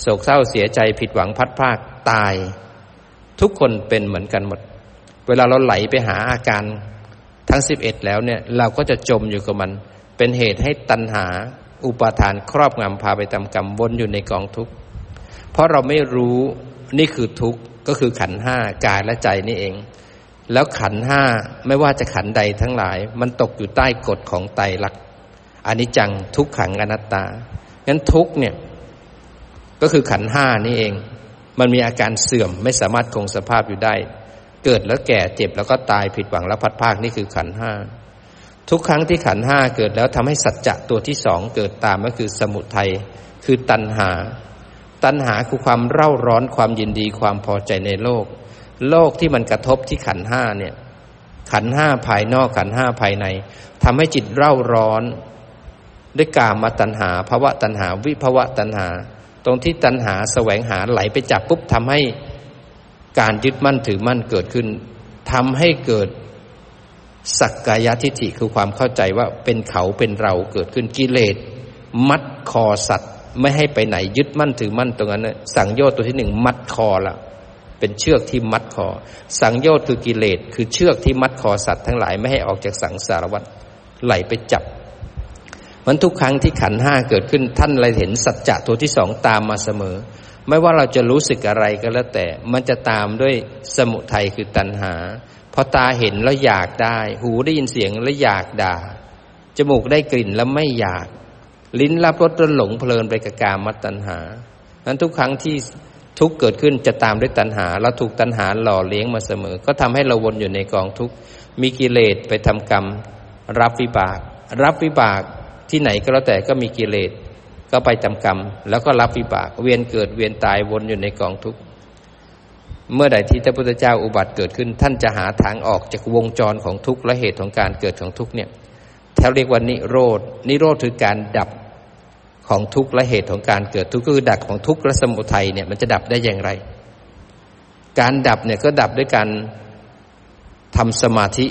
โศกเศร้าเสียใจผิดหวังพัดพลากตาย ทุกคนเป็นเหมือนกันหมด เวลาเราไหลไปหาอาการทั้งสิบเอ็ดแล้วเนี่ย เราก็จะจมอยู่กับมัน เป็นเหตุให้ตัณหาอุปาทานครอบงำพาไปตามกรรมวนอยู่ในกองทุกข์เพราะเราไม่รู้นี่คือทุกข์ ก็คือขันห้ากายและใจนี่เอง แล้วขันห้าไม่ว่าจะขันใดทั้งหลาย มันตกอยู่ใต้กฎของไตรลักษณ์อนิจจังทุกขังอนัตตางั้นทุกเนี่ยก็คือขันห้านี่เอง มันมีอาการเสื่อมไม่สามารถคงสภาพอยู่ได้ เกิดแล้วแก่เจ็บแล้วก็ตายผิดหวังแล้วพัดภาคนี่คือขันห้าทุกครั้งที่ขันห้าเกิดแล้วทำให้สัจจะตัวที่สองเกิดตามก็คือสมุทัยคือตัณหา ตัณหาคือความเร่าร้อนความยินดีความพอใจในโลก โลกที่มันกระทบที่ขันห้าเนี่ย ขันห้าภายนอกขันห้าภายในทำให้จิตเร่าร้อน ด้วยกามาตัณหาภาวะตัณหา วิภาวะตัณหา ตรงที่ตัณหาแสวงหาไหลไปจับปุ๊บทำให้การยึดมั่นถือมั่นเกิดขึ้นทำให้เกิดสักกายทิฏฐิคือความเข้าใจว่าเป็นเขาเป็นเราเกิดขึ้นกิเลส มัดคอสัตว์ ไม่ให้ไปไหนยึดมั่นถือมั่นตรงนั้นสั่งโยชน์ตัวที่หนึ่งมัดคอละเป็นเชือกที่มัดคอ สังโยชน์คือกิเลสคือเชือกที่มัดคอสัตว์ทั้งหลายไม่ให้ออกจากสังสารวัฏไหลไปจับมันทุกครั้งที่ขันห้าเกิดขึ้นท่านเลยเห็นสัจจะตัวที่สองตามมาเสมอ ไม่ว่าเราจะรู้สึกอะไรก็แล้วแต่ มันจะตามด้วยสมุทัยคือตัณหาพอตาเห็นแล้วอยากได้ หูได้ยินเสียงแล้วอยากด่าจมูกได้กลิ่นแล้วไม่อยาก ลิ้นรับรสจนหลงเพลินไปกับกามตัณหานั้นทุกครั้งที่ทุกเกิดขึ้นจะตามด้วยตัณหาเราถูกตัณหาหล่อเลี้ยงมาเสมอ ก็ทำให้เราวนอยู่ในกองทุกมีกิเลสไปทำกรรม รับวิบาก รับวิบากที่ไหนก็แล้วแต่ก็มีกิเลสก็ไปจำกรรม แล้วก็รับวิบาก เวียนเกิดเวียนตายวนอยู่ในกองทุกข์เมื่อใดที่พระพุทธเจ้าอุบัติเกิดขึ้น ท่านจะหาทางออกจากวงจรของทุกข์และเหตุของการเกิดของทุกข์เนี่ยแถวเรียกว่านิโรดนิโรธคือการดับ ของทุกข์และเหตุของการเกิดทุกข์ก็คือดับของทุกข์และสมุทัยเนี่ยมันจะดับได้อย่างไร การดับเนี่ยก็ดับด้วยการทำสมาธิ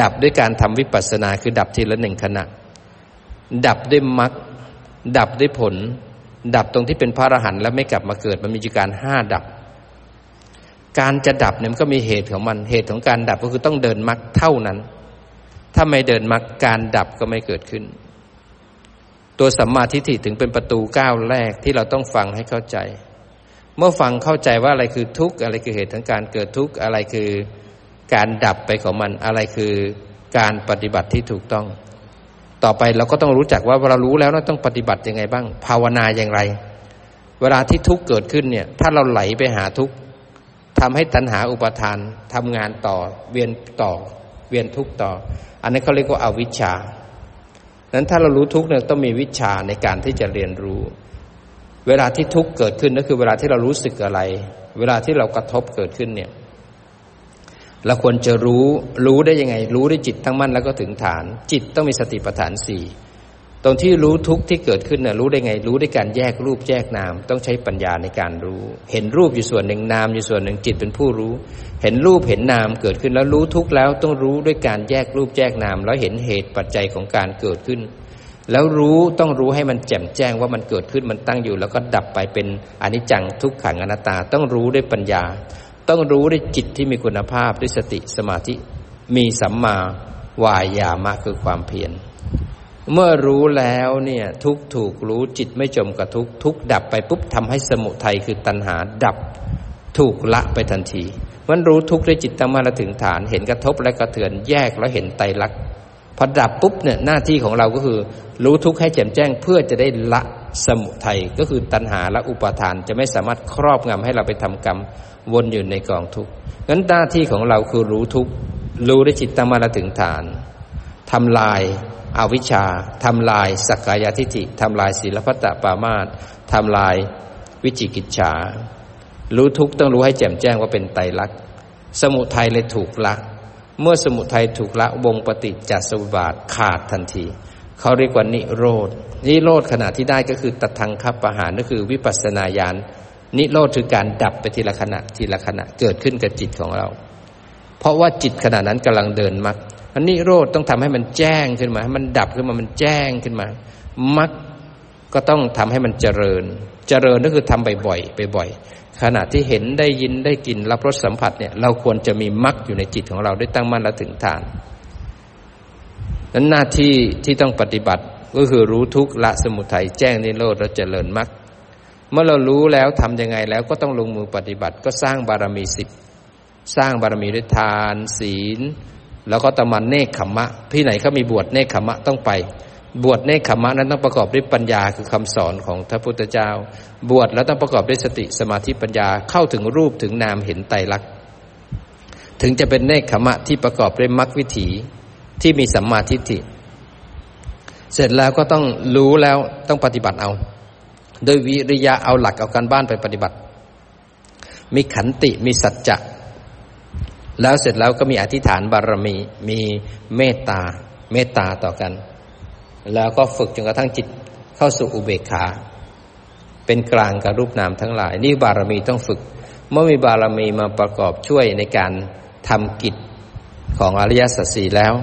ดับด้วยการทำวิปัสสนาคือดับทีละหนึ่งขณะ ดับด้วยมรรคดับด้วยผล ดับตรงที่เป็นพระอรหันต์แล้วไม่กลับมาเกิดมันมีการห้าดับ การจะดับเนี่ยมันก็มีเหตุของมันเหตุของการดับก็คือต้องเดินมรรคเท่านั้น ถ้าไม่เดินมรรคการดับก็ไม่เกิดขึ้น ตัวสัมมาทิฏฐิถึงเป็นประตูก้าวแรกที่เราต้องฟังให้เข้าใจ เมื่อฟังเข้าใจว่าอะไรคือทุกข์อะไรคือเหตุของการเกิดทุกข์อะไรคือการดับไปของมันอะไรคือการปฏิบัติที่ถูกต้อง ต่อไปเราก็ต้องรู้จักว่าเรารู้แล้วเราต้องปฏิบัติยังไงบ้าง ภาวนาอย่างไร เวลาที่ทุกข์เกิดขึ้นเนี่ย ถ้าเราไหลไปหาทุกข์ทำให้ตัณหาอุปทานทำงานต่อ เวียนต่อ เวียนทุกข์ต่อ อันนี้เขาเรียกว่าอาวิชชา นั้นถ้าเรารู้ทุกเนี่ยต้องมีวิชาในการที่จะเรียนรู้ เวลาที่ทุกเกิดขึ้นก็คือเวลาที่เรารู้สึกอะไร เวลาที่เรากระทบเกิดขึ้นเนี่ยเราควรจะรู้รู้ได้ยังไง รู้ได้จิตทั้งมั่นแล้วก็ถึงฐาน จิตต้องมีสติปัฏฐานสี่ ตรงที่รู้ทุกที่เกิดขึ้นเนี่ยรู้ได้ไง รู้ได้การแยกรูปแยกนาม ต้องใช้ปัญญาในการรู้ เห็นรูปอยู่ส่วนหนึ่งนามอยู่ส่วนหนึ่งจิตเป็นผู้รู้ เห็นรูปเห็นนามเกิดขึ้นแล้วรู้ทุกแล้วต้องรู้ด้วยการแยกรูปแยกนาม แล้วเห็นเหตุปัจจัยของการเกิดขึ้น แล้วรู้ต้องรู้ให้มันแจ่มแจ้งว่ามันเกิดขึ้นมันตั้งอยู่ แล้วก็ดับไปเป็นอนิจจังทุกขังอนัตตา ต้องรู้ด้วยปัญญา ต้องรู้ด้วยจิตที่มีคุณภาพด้วยสติสมาธิ มีสัมมาวายามะคือความเพียร เมื่อรู้แล้วเนี่ยทุกถูกรู้จิตไม่จมกับทุกทุกดับไปปุ๊บทำให้สมุทัยคือตัณหาดับถูกละไปทันทีมันรู้ทุกด้วยจิตตั้งมั่นและถึงฐาน เห็นกระทบและกระเทือนแยกแล้วเห็นไตรลักษณ์พอดับปุ๊บเนี่ยหน้าที่ของเราก็คือ รู้ทุกให้แจ่มแจ้งเพื่อจะได้ละสมุทัยก็คือตัณหาและอุปาทานจะไม่สามารถครอบงำให้เราไปทำกรรมวนอยู่ในกองทุกข์งั้นหน้าที่ของเราคือรู้ทุกข์รู้ได้จิตตั้งมาถึงฐานทำลาย อาวิชชาทำลายสักกายทิฏฐิทำลายศีลพัตตปามาตทำลายวิจิกิจฉา รู้ทุกต้องรู้ให้แจ่มแจ้งว่าเป็นไตรลักษณ์สมุทัยเลยถูกละ เมื่อสมุทัยถูกละวงปฏิจจสมุปบาทขาดทันที เขาเรียกว่านิโรธนิโรธขณะที่ได้ก็คือตัทังคับประหารก็คือวิปัสสนาญาณนิโรธคือการดับไปทีละขณะทีละขณะเกิดขึ้นกับจิตของเรา เพราะว่าจิตขณะนั้นกำลังเดินมรรค อันนิโรธต้องทำให้มันแจ้งขึ้นมาให้มันดับขึ้นมามันแจ้งขึ้นมามรรคก็ต้องทำให้มันเจริญ เจริญก็คือทำบ่อยๆบ่อยๆขณะที่เห็นได้ยินได้กินรับรสสัมผัสเนี่ยเราควรจะมีมรรคอยู่ในจิตของเราได้ตั้งมั่นและถึงฐานนั้นหน้าที่ที่ต้องปฏิบัติก็คือรู้ทุกขละสมุทัยแจ้งนิโรธและเจริญมรรคเมื่อเรารู้แล้วทำยังไงแล้วก็ต้องลงมือปฏิบัติก็สร้างบารมีสิบสร้างบารมีด้วยทาน ศีล แล้วก็ตมันเนคขมะ ที่ไหนเขามีบวชเนคขมะต้องไป บวชเนคขมะนั้นต้องประกอบด้วยปัญญาคือคำสอนของพระพุทธเจ้า บวชแล้วต้องประกอบด้วยสติสมาธิปัญญาเข้าถึงรูปถึงนามเห็นไตรลักษณ์ถึงจะเป็นเนคขมะที่ประกอบด้วยมรรควิถีที่มีสัมมาทิฏฐิเสร็จแล้วก็ต้องรู้แล้วต้องปฏิบัติเอา โดยวิริยะเอาหลักเอาการบ้านไปปฏิบัติ มีขันติมีสัจจะ แล้วเสร็จแล้วก็มีอธิษฐานบารมี มีเมตตา เมตตาต่อกัน แล้วก็ฝึกจนกระทั่งจิตเข้าสู่อุเบกขา เป็นกลางกับรูปนามทั้งหลาย นี่บารมีต้องฝึก เมื่อมีบารมีมาประกอบช่วยในการทำกิจของอริยสัจสี่แล้ว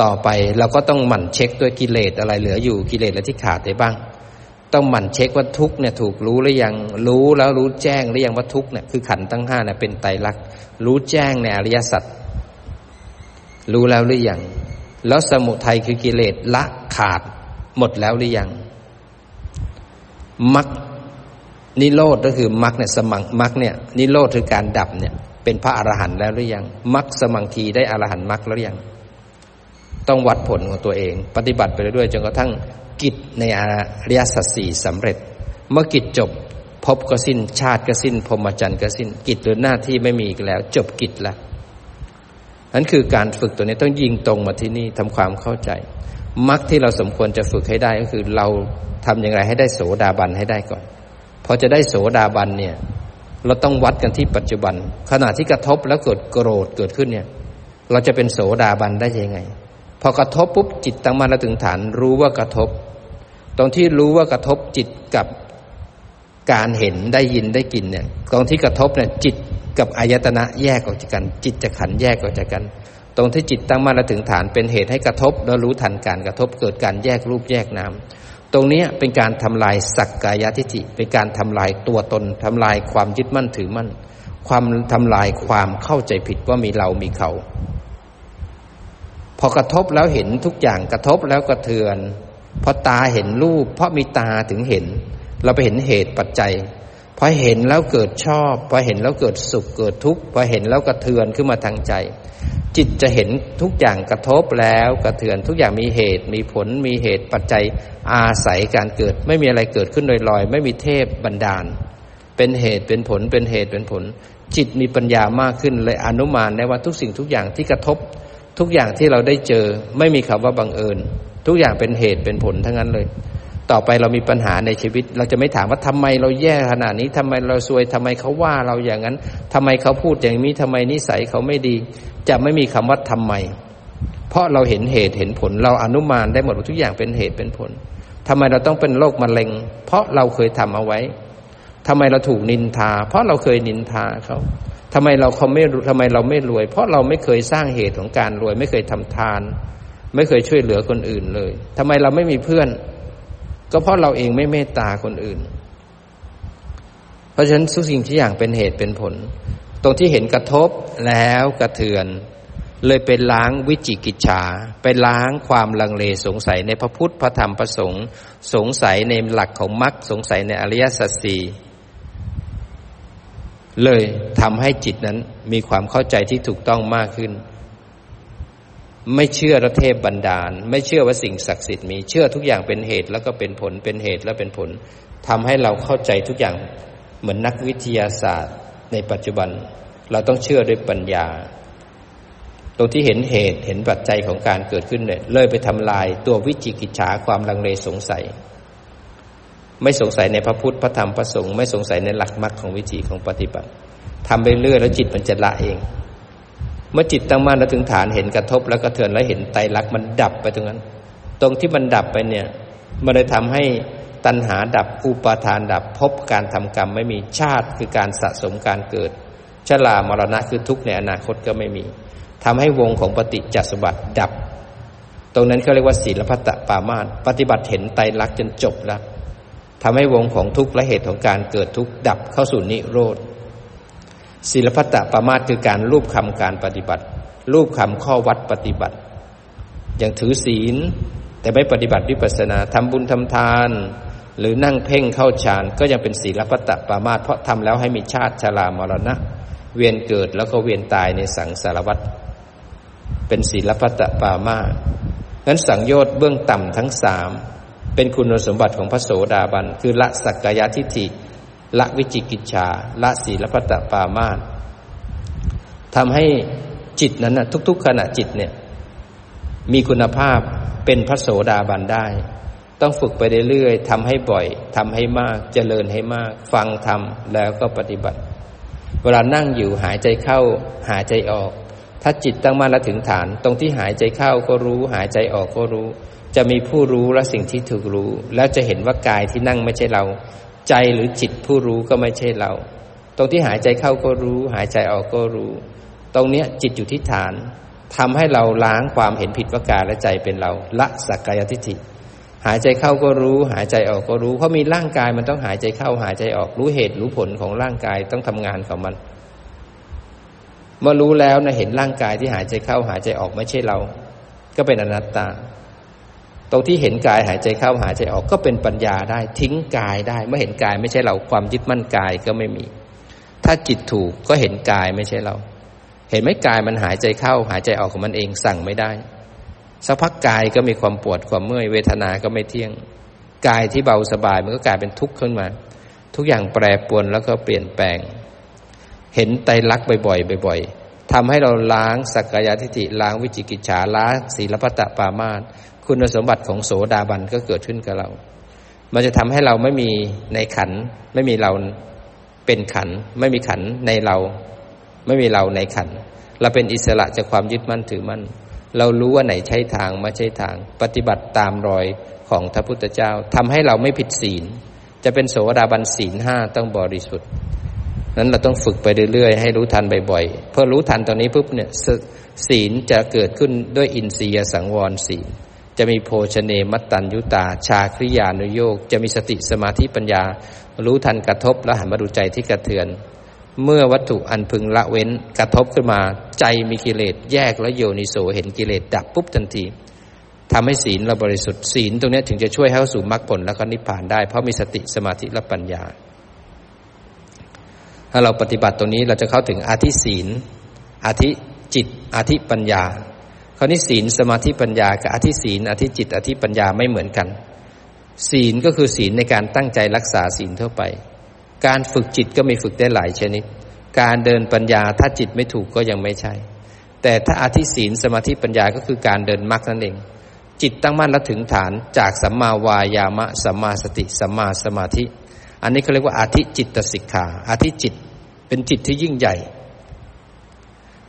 ต่อไปเราก็ต้องหมั่นเช็คด้วยกิเลสอะไรเหลืออยู่กิเลสอะไรที่ขาดได้บ้าง ต้องหมั่นเช็คว่าทุกเนี่ยถูกรู้หรือยังรู้แล้วรู้แจ้งหรือยังว่าทุกเนี่ยคือขันตั้งห้าเนี่ยเป็นไตรลักษณ์รู้แจ้งในอริยสัจรู้แล้วหรือยังแล้วสมุทัยคือกิเลสละขาดหมดแล้วหรือยังมรรคนิโรธก็คือมรรคเนี่ยสมังมรรคเนี่ยนิโรธคือการดับเนี่ย เป็นพระอรหันต์แล้วหรือยังมรรคสมังคีได้อรหันต์มรรคแล้วหรือยังต้องวัดผลของตัวเอง ปฏิบัติไปเรื่อยๆจนกระทั่ง กิจในอริยสัจสี่สำเร็จ เมื่อกิจจบพบก็สิ้น ชาติก็สิ้นพรหมจรรย์ก็สิ้น กิจหรือหน้าที่ไม่มีอีกแล้ว จบกิจละนั่นคือการฝึกตัวนี้ต้องยิงตรงมาที่นี่ทำความเข้าใจมรรคที่เราสมควรจะฝึกให้ได้ก็คือเราทำอย่างไรให้ได้โสดาบันให้ได้ก่อนพอจะได้โสดาบันเนี่ย เราต้องวัดกันที่ปัจจุบัน ขณะที่กระทบแล้วเกิดโกรธเกิดขึ้นเนี่ย เราจะเป็นโสดาบันได้ยังไง พอกระทบปุ๊บจิตตั้งมั่นแล้วถึงฐานรู้ว่ากระทบ ตรงที่รู้ว่ากระทบจิตกับการเห็นได้ยินได้กินเนี่ย ตรงที่กระทบเนี่ยจิตกับอายตนะแยกออกจากกัน จิตจะขันแยกออกจากกัน ตรงที่จิตตั้งมั่นแล้วถึงฐานเป็นเหตุให้กระทบ แล้วรู้ทันการกระทบเกิดการแยกรูปแยกนามตรงนี้เป็นการทำลายสักกายทิฏฐิเป็นการทำลายตัวตนทำลายความยึดมั่นถือมั่น ความทำลายความเข้าใจผิดว่ามีเรามีเขา พอกระทบแล้วเห็นทุกอย่างกระทบแล้วกระเทือน พอตาเห็นรูป เพราะมีตาถึงเห็น เราไปเห็นเหตุปัจจัยพอเห็นแล้วเกิดชอบพอเห็นแล้วเกิดสุขเกิดทุกข์พอเห็นแล้วกระเทือนขึ้นมาทางใจ จิตจะเห็นทุกอย่างกระทบแล้วกระเทือนทุกอย่างมีเหตุ มีผลมีเหตุปัจจัยอาศัยการเกิด ไม่มีอะไรเกิดขึ้นลอยๆ ไม่มีเทพบันดาล เป็นเหตุเป็นผลเป็นเหตุเป็นผล จิตมีปัญญามากขึ้นเลยอนุมานในว่าทุกสิ่งทุกอย่างที่กระทบ ทุกอย่างที่เราได้เจอไม่มีคำว่าบังเอิญ ทุกอย่างเป็นเหตุเป็นผลทั้งนั้นเลย ต่อไปเรามีปัญหาในชีวิต เราจะไม่ถามว่าทำไมเราแย่ขนาดนี้ทำไมเราซวยทำไมเขาว่าเราอย่างนั้นทำไมเขาพูดอย่างนี้ทำไมนิสัยเขาไม่ดี จะไม่มีคำว่าทำไม เพราะเราเห็นเหตุเห็นผล เราอนุมานได้หมดทุกอย่างเป็นเหตุเป็นผลทำไมเราต้องเป็นโรคมะเร็ง เพราะเราเคยทำเอาไว้ทำไมเราถูกนินทา เพราะเราเคยนินทาเขาทำไมเราเขาไม่ทำไมเราไม่รวย เพราะเราไม่เคยสร้างเหตุของการรวย ไม่เคยทำทาน ไม่เคยช่วยเหลือคนอื่นเลยทำไมเราไม่มีเพื่อน ก็เพราะเราเองไม่เมตตาคนอื่น เพราะฉะนั้นทุกสิ่งที่อย่างเป็นเหตุเป็นผล ตรงที่เห็นกระทบแล้วกระเทือน เลยเป็นล้างวิจิกิจฉาไปล้างความลังเลสงสัยในพระพุทธพระธรรมพระสงฆ์สงสัยในหลักของมรรคสงสัยในอริยสัจสี่เลยทำให้จิตนั้นมีความเข้าใจที่ถูกต้องมากขึ้น ไม่เชื่อระเทพบันดาล ไม่เชื่อว่าสิ่งศักดิ์สิทธิ์มีเชื่อทุกอย่างเป็นเหตุแล้วก็เป็นผลเป็นเหตุแล้วเป็นผลทำให้เราเข้าใจทุกอย่างเหมือนนักวิทยาศาสตร์ ในปัจจุบันเราต้องเชื่อด้วยปัญญา ตรงที่เห็นเหตุเห็นปัจจัยของการเกิดขึ้นเนี่ยเลยไปทำลายตัววิจิกิจฉาความลังเลสงสัย ไม่สงสัยในพระพุทธพระธรรมพระสงฆ์ไม่สงสัยในหลักมรรคของวิธีของปฏิบัติทำไปเรื่อยแล้วจิตมันจะละเอง เมื่อจิตตั้งมั่นแล้วถึงฐานเห็นกระทบ แล้วกระเทือนแล้วเห็นไตรลักษณ์มันดับไปตรงนั้น ตรงที่มันดับไปเนี่ยมันเลยทำให้ตัณหาดับอุปาทานดับพบการทำกรรมไม่มีชาติคือการสะสมการเกิดชรามรณะคือทุกข์ในอนาคตก็ไม่มีทำให้วงของปฏิจจสมบัติดับ ตรงนั้นเขาเรียกว่าศีลพัตตปามาตปฏิบัติเห็นไตรลักษณ์จนจบแล้วทำให้วงของทุกข์และเหตุของการเกิดทุกข์ดับเข้าสู่นิโรธ ศีลพัตตปามาตคือการรูปคำการปฏิบัติ รูปคำข้อวัดปฏิบัติ อย่างถือศีล แต่ไม่ปฏิบัติวิปัสนาทำบุญทำทาน หรือนั่งเพ่งเข้าฌานก็ยังเป็นศีลพัตตปามาตเพราะทำแล้วให้มีชาติชรามรณะ เวียนเกิดแล้วก็เวียนตายในสังสารวัฏเป็นศีลพัตตปามาตนั้นสังโยชน์เบื้องต่ำทั้งสามเป็นคุณสมบัติของพระโสดาบัน คือละสักกายทิฏฐิ ละวิจิกิจชาละศีลพัตตปามาตทำให้จิตนั้นนะทุก ๆ ขณะจิตเนี่ย มีคุณภาพเป็นพระโสดาบันได้ ต้องฝึกไปเรื่อยๆทำให้บ่อยทำให้มากเจริญให้มาก ฟังทำแล้วก็ปฏิบัติ เวลานั่งอยู่หายใจเข้า หายใจออก ถ้าจิตตั้งมั่นและถึงฐาน ตรงที่หายใจเข้าก็รู้ หายใจออกก็รู้ จะมีผู้รู้และสิ่งที่ถูกรู้ แล้วจะเห็นว่ากายที่นั่งไม่ใช่เรา ใจหรือจิตผู้รู้ก็ไม่ใช่เรา ตรงที่หายใจเข้าก็รู้ หายใจออกก็รู้ ตรงเนี้ยจิตอยู่ที่ฐานทำให้เราล้างความเห็นผิดว่ากายและใจเป็นเรา ละสักกายทิฏฐิ หายใจเข้าก็รู้ หายใจออกก็รู้ เพราะมีร่างกายมันต้องหายใจเข้า หายใจออกรู้เหตุรู้ผลของร่างกายต้องทำงานของมัน เมื่อรู้แล้วนะเห็นร่างกายที่หายใจเข้าหายใจออกไม่ใช่เรา ก็เป็นอนัตตา ตรงที่เห็นกายหายใจเข้าหายใจออกก็เป็นปัญญาได้ทิ้งกายได้ เมื่อเห็นกายไม่ใช่เราความยึดมั่นกายก็ไม่มี ถ้าจิตถูกก็เห็นกายไม่ใช่เรา เห็นไหมกายมันหายใจเข้าหายใจออกของมันเองสั่งไม่ได้สักพักกายก็มีความปวดความเมื่อยเวทนาก็ไม่เที่ยง กายที่เบาสบายมันก็กลายเป็นทุกข์ขึ้นมา ทุกอย่างแปรปรวนแล้วก็เปลี่ยนแปลง เห็นไตรลักษณ์บ่อยๆบ่อยๆทำให้เราล้างสักกายทิฏฐิล้างวิจิกิจฉาล้างศีลพัตตปามาต คุณสมบัติของโสดาบันก็เกิดขึ้นกับเรา มันจะทำให้เราไม่มีในขัน ไม่มีเราเป็นขัน ไม่มีขันในเรา ไม่มีเราในขัน เราเป็นอิสระจากความยึดมั่นถือมั่น เรารู้ว่าไหนใช่ทางไม่ใช่ทาง ปฏิบัติตามรอยของพระพุทธเจ้าทำให้เราไม่ผิดศีล จะเป็นโสดาบันศีลห้าต้องบริสุทธิ์นั้นเราต้องฝึกไปเรื่อยๆ ให้รู้ทันบ่อยๆ เพื่อรู้ทันตอนนี้ปุ๊บเนี่ยศีลจะเกิดขึ้นด้วยอินทรียสังวรศีล จะมีโภชเนมัตตัญยุตา ชาคริยานุโยกจะมีสติสมาธิปัญญา รู้ทันกระทบและหันมาดูใจที่กระเทือน เมื่อวัตถุอันพึงละเว้นกระทบขึ้นมา ใจมีกิเลสแยกและโยนิโสเห็นกิเลสดับปุ๊บทันทีทำให้ศีลเราบริสุทธิ์ศีลตรงนี้ถึงจะช่วยให้เข้าสู่มรรคผลแล้วก็นิพพานได้ เพราะมีสติสมาธิและปัญญา ถ้าเราปฏิบัติตรงนี้เราจะเข้าถึงอาธิศีลอาธิจิตอาธิปัญญา คราวนี้ศีลสมาธิปัญญากับอธิศีลอธิจิต อธิปัญญาไม่เหมือนกัน ศีลก็คือศีลในการตั้งใจรักษาศีลทั่วไป การฝึกจิตก็มีฝึกได้หลายชนิด การเดินปัญญาถ้าจิตไม่ถูกก็ยังไม่ใช่ แต่ถ้าอธิศีลสมาธิปัญญาก็คือการเดินมรรคนั่นเอง จิตตั้งมั่นและถึงฐานจากสัมมาวายามะสัมมาสติสัมมาสมาธิ อันนี้เขาเรียกว่าอธิจิตสิกขาอธิจิต เป็นจิตที่ยิ่งใหญ่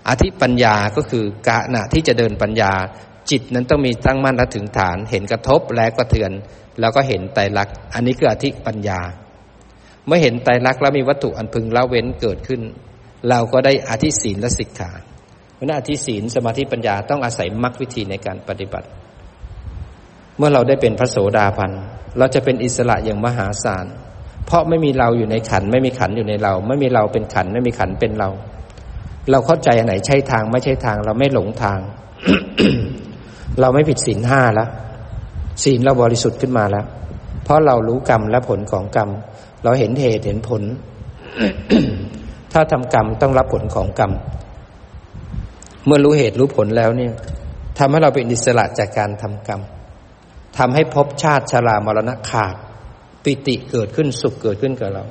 อธิปัญญาก็คือกะณะที่จะเดินปัญญา จิตนั้นต้องมีตั้งมั่นและถึงฐาน เห็นกระทบแล้วก็เทือน แล้วก็เห็นไตรลักษณ์อันนี้คืออธิปัญญา เมื่อเห็นไตรลักษณ์แล้วมีวัตถุอันพึงละเว้นเกิดขึ้น เราก็ได้อธิศีลและสิกขาเพราะนั้นอธิศีลสมาธิปัญญาต้องอาศัยมรรควิธีในการปฏิบัติ เมื่อเราได้เป็นพระโสดาบันเราจะเป็นอิสระอย่างมหาศาลเพราะไม่มีเราอยู่ในขันไม่มีขันอยู่ในเรา ไม่มีเราเป็นขันไม่มีขันเป็นเรา เราเข้าใจอันไหนใช่ทางไม่ใช่ทาง เราไม่หลงทาง เราไม่ผิดศีลห้าแล้วศีลเราบริสุทธิ์ขึ้นมาแล้ว เพราะเรารู้กรรมและผลของกรรม เราเห็นเหตุเห็นผล ถ้าทำกรรมต้องรับผลของกรรม เมื่อรู้เหตุรู้ผลแล้วเนี่ยทำให้เราเป็นอิสระจากการทำกรรมทำให้ภพชาติชรามรณะขาด ปิติเกิดขึ้นสุขเกิดขึ้นกับเรา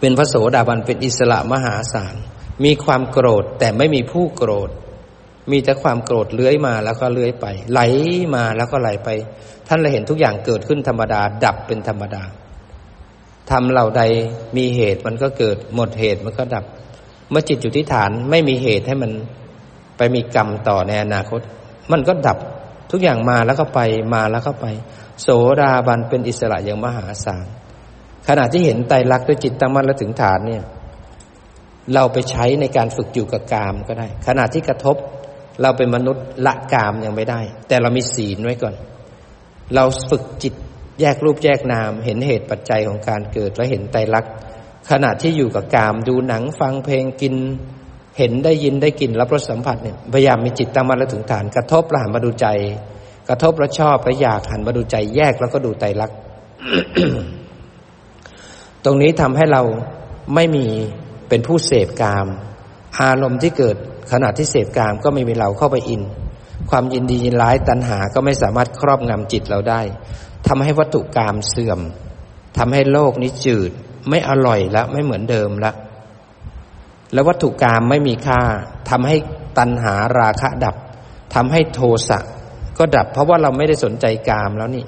เป็นพระโสดาบันเป็นอิสระมหาศาล มีความโกรธแต่ไม่มีผู้โกรธ มีแต่ความโกรธเลื้อยมาแล้วก็เลื้อยไป ไหลมาแล้วก็ไหลไป ท่านเลยเห็นทุกอย่างเกิดขึ้นธรรมดา ดับเป็นธรรมดาทำเหล่าใดมีเหตุมันก็เกิด หมดเหตุมันก็ดับ เมื่อจิตอยู่ที่ฐานไม่มีเหตุให้มันไปมีกรรมต่อในอนาคต มันก็ดับทุกอย่างมาแล้วก็ไปมาแล้วก็ไป โสดาบันเป็นอิสระอย่างมหาศาล ขณะที่เห็นไตรลักษณ์ด้วยจิตตั้งมั่นและถึงฐานเนี่ย เราไปใช้ในการฝึกอยู่กับกามก็ได้ ขณะที่กระทบเราเป็นมนุษย์ละกามยังไม่ได้ แต่เรามีศีลไว้ก่อน เราฝึกจิตแยกรูปแยกนาม เห็นเหตุปัจจัยของการเกิดและเห็นไตรลักษณ์ขณะที่อยู่กับกาม ดูหนังฟังเพลงกิน เห็นได้ยินได้กลิ่นรับรสสัมผัสเนี่ยพยายามมีจิตตั้งมั่นและถึงฐาน กระทบแล้วหันมาดูใจ กระทบแล้วชอบแล้วอยากหันมาดูใจแยกแล้วก็ดูไตรลักษณ์ ตรงนี้ทำให้เราไม่มีเป็นผู้เสพกาม อารมณ์ที่เกิดขณะที่เสพกามก็ไม่มีเราเข้าไปอิน ความยินดียินร้ายตัณหาก็ไม่สามารถครอบงำจิตเราได้ทำให้วัตถุกามเสื่อมทำให้โลกนี้จืดไม่อร่อยแล้วไม่เหมือนเดิมละแล้ววัตถุกรรมไม่มีค่าทำให้ตัณหาราคะดับทำให้โทสะก็ดับ เพราะว่าเราไม่ได้สนใจกามแล้วนี่